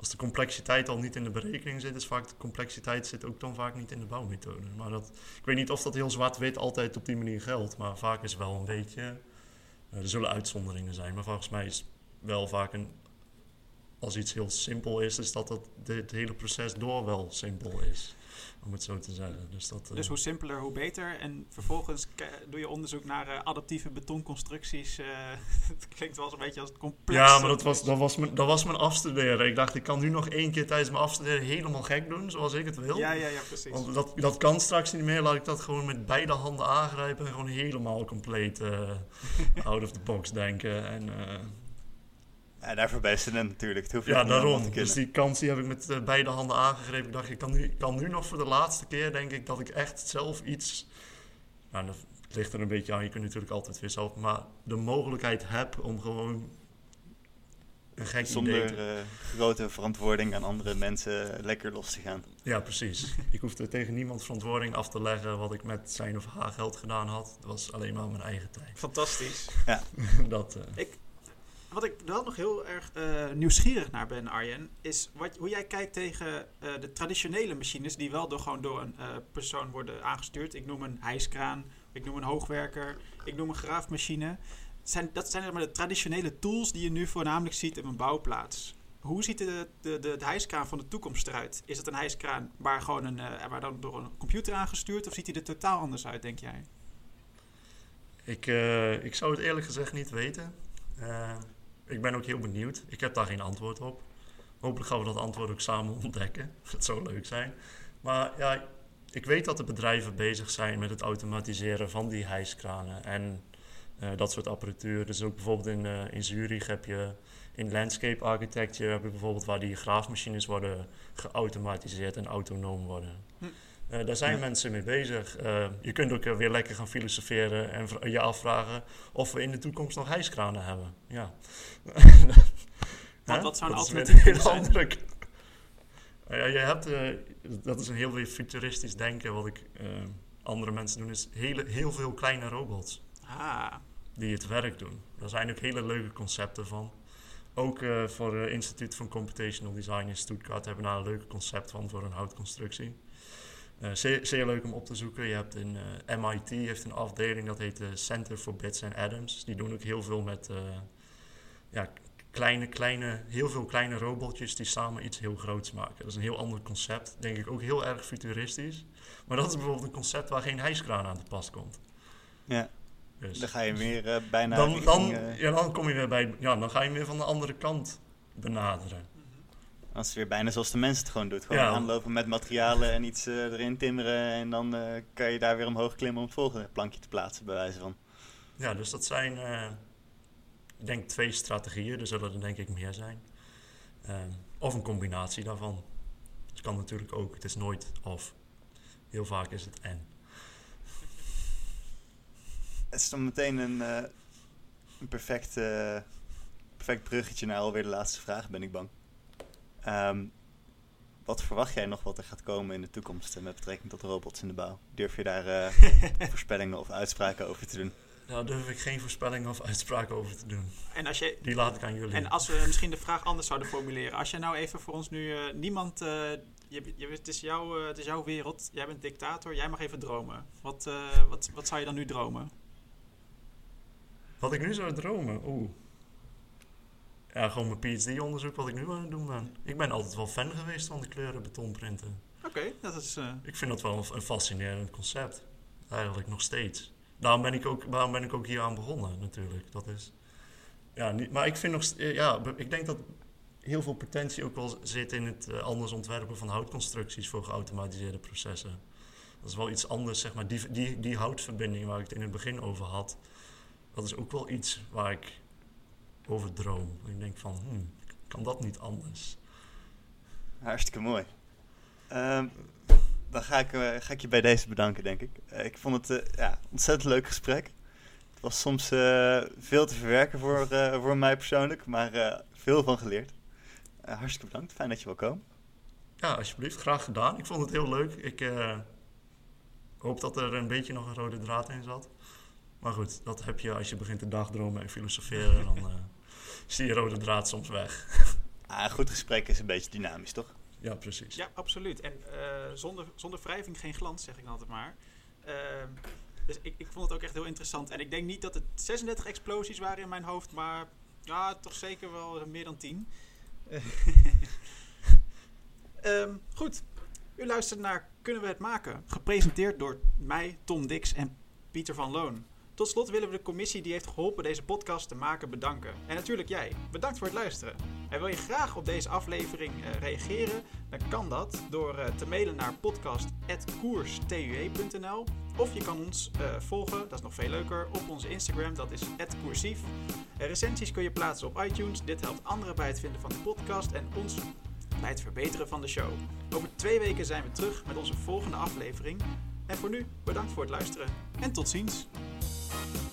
C: als de complexiteit al niet in de berekening zit, is vaak de complexiteit zit ook dan vaak niet in de bouwmethode. Maar dat, ik weet niet of dat heel zwart-wit altijd op die manier geldt, maar vaak is wel een beetje. eh, er zullen uitzonderingen zijn, maar volgens mij is wel vaak een als iets heel simpel is, is dat het, het hele proces door wel simpel is. Om het zo te zeggen. Dus, dat, eh,
B: Dus hoe simpeler, hoe beter. En vervolgens doe je onderzoek naar eh, adaptieve betonconstructies. eh het klinkt wel eens een beetje als het complex.
C: ja, maar dat was, dat, was mijn, dat was mijn afstuderen. Ik dacht, ik kan nu nog één keer tijdens mijn afstuderen helemaal gek doen, zoals ik het wil.
B: Ja, ja, ja, precies.
C: Want dat, dat kan straks niet meer. Laat ik dat gewoon met beide handen aangrijpen en gewoon helemaal compleet eh, out of the box denken. En, eh,
A: Ja, daarvoor je student natuurlijk. Het hoeft
C: Ja, daarom. Dus die kans die heb ik met eh, beide handen aangegrepen. Ik dacht, ik kan nu, ik kan nu nog voor de laatste keer, denk ik, dat ik echt zelf iets... Nou, dat ligt er een beetje aan. Je kunt natuurlijk altijd weer zelf... Maar de mogelijkheid heb om gewoon een gek idee
A: Zonder
C: te...
A: eh, grote verantwoording aan andere mensen lekker los te gaan.
C: Ja, precies. ik hoefde tegen niemand verantwoording af te leggen wat ik met zijn of haar geld gedaan had. Het was alleen maar mijn eigen tijd.
B: Fantastisch.
C: dat, eh,
B: Wat ik wel nog heel erg eh, nieuwsgierig naar ben, Arjen, is wat, hoe jij kijkt tegen eh, de traditionele machines die wel door, gewoon door een eh, persoon worden aangestuurd. Ik noem een hijskraan, ik noem een hoogwerker, ik noem een graafmachine. Zijn, dat zijn maar de traditionele tools die je nu voornamelijk ziet in een bouwplaats. Hoe ziet de, de, de, hijskraan van de toekomst eruit? Is het een hijskraan waar, gewoon een, waar dan door een computer aangestuurd of ziet hij er totaal anders uit, denk jij?
C: Ik, ik zou het eerlijk gezegd niet weten. Ik ben ook heel benieuwd. Ik heb daar geen antwoord op. Hopelijk gaan we dat antwoord ook samen ontdekken. Dat zou leuk zijn. Maar ja, ik weet dat de bedrijven bezig zijn met het automatiseren van die hijskranen en eh, dat soort apparatuur. Dus ook bijvoorbeeld in, eh, in Zurich heb je in landscape architecture heb je bijvoorbeeld waar die graafmachines worden geautomatiseerd en autonoom worden.
B: Hm.
C: Eh, daar zijn
A: Ja.
C: mensen mee bezig. Eh, je kunt ook eh, weer lekker gaan filosoferen en je afvragen of we in de toekomst nog hijskranen hebben. Ja.
B: Wat- wat zou een alternatief zijn?
C: andere Nou ja, je hebt, dat is een heel weer futuristisch denken. Wat ik andere mensen doen, is hele, heel veel kleine robots
B: Ah,
C: die het werk doen. Daar zijn ook hele leuke concepten van. Ook voor het Instituut van Computational Design in Stuttgart hebben we daar een leuk concept van voor een houtconstructie. Eh, zeer, zeer leuk om op te zoeken. Je hebt een eh, MIT heeft een afdeling dat heet de Center for Bits and Atoms. Die doen ook heel veel met eh, ja, kleine, kleine, heel veel kleine robotjes die samen iets heel groots maken. Dat is een heel ander concept. Denk ik ook heel erg futuristisch. Maar dat is bijvoorbeeld een concept waar geen hijskraan aan te pas komt.
A: Ja,
C: Dus-
A: dan ga je meer eh, bijna
C: dan,
A: richting,
C: dan,
A: eh,
C: ja, dan kom je weer bij, ja, dan ga je weer van de andere kant benaderen.
A: Als het weer bijna zoals de mens het gewoon doet. Gewoon
C: Ja.
A: aanlopen met materialen en iets eh, erin timmeren. En dan eh, kan je daar weer omhoog klimmen om het volgende plankje te plaatsen, bij wijze van.
C: Ja, dus dat zijn, eh, ik denk twee strategieën. Er zullen er denk ik meer zijn. Of een combinatie daarvan. Het kan natuurlijk ook. Het is nooit of. Heel vaak is het en.
A: Het is dan meteen een, een perfect, perfect bruggetje naar alweer de laatste vraag, ben ik bang. Ehm, wat verwacht jij nog wat er gaat komen in de toekomst met betrekking tot robots in de bouw? Durf je daar eh, voorspellingen of uitspraken over te doen?
C: Daar durf ik geen voorspellingen of uitspraken over te doen.
B: en als je,
C: Die laat ik aan jullie.
B: En als we misschien de vraag anders zouden formuleren. Als jij nou even voor ons nu eh, niemand... eh, je, je, het, is jouw, het is jouw wereld. Jij bent dictator. Jij mag even dromen. Wat, eh, wat, wat zou je dan nu dromen?
C: Wat ik nu zou dromen? Oeh. Ja, gewoon mijn PhD-onderzoek wat ik nu aan het doen ben. Ik ben altijd wel fan geweest van de kleuren betonprinten.
B: Oké, dat is... eh,
C: Ik vind dat wel een, een fascinerend concept. Eigenlijk nog steeds. Daarom ben ik ook, daarom ben ik ook hier aan begonnen, natuurlijk. Dat is, ja, niet, maar ik vind nog, ja, ik denk dat heel veel potentie ook wel zit in het eh, anders ontwerpen van houtconstructies voor geautomatiseerde processen. Dat is wel iets anders, zeg maar. Die, die, die houtverbinding waar ik het in het begin over had, dat is ook wel iets waar ik over droom. Ik denk van, hmm, kan dat niet anders?
A: Hartstikke mooi. Ehm, dan ga ik, eh, ga ik je bij deze bedanken, denk ik. Eh, ik vond het eh, ja, ontzettend leuk gesprek. Het was soms veel te verwerken voor, voor mij persoonlijk, maar veel van geleerd. Hartstikke bedankt. Fijn dat je wil komen.
C: Ja, alsjeblieft. Graag gedaan. Ik vond het heel leuk. Ik hoop dat er een beetje nog een rode draad in zat. Maar goed, dat heb je als je begint te dagdromen en filosoferen. dan is die rode draad soms weg.
A: Ah, een goed gesprek is een beetje dynamisch, toch?
C: Ja, precies.
B: Ja, absoluut. En uh, zonder, zonder wrijving geen glans, zeg ik altijd maar. Uh, dus ik, ik vond het ook echt heel interessant. En ik denk niet dat het 36 explosies waren in mijn hoofd, maar ja, toch zeker wel meer dan 10. um, goed, u luistert naar Kunnen we het maken? Gepresenteerd door mij, Tom Dix en Pieter van Loon. Tot slot willen we de commissie die heeft geholpen deze podcast te maken bedanken. En natuurlijk jij. Bedankt voor het luisteren. En wil je graag op deze aflevering uh, reageren? Dan kan dat door uh, te mailen naar podcast.koerstue.nl Of je kan ons uh, volgen, dat is nog veel leuker, op onze Instagram, dat is @koersief. recensies kun je plaatsen op iTunes. Dit helpt anderen bij het vinden van de podcast en ons bij het verbeteren van de show. Over twee weken zijn we terug met onze volgende aflevering. En voor nu, bedankt voor het luisteren en tot ziens. うん。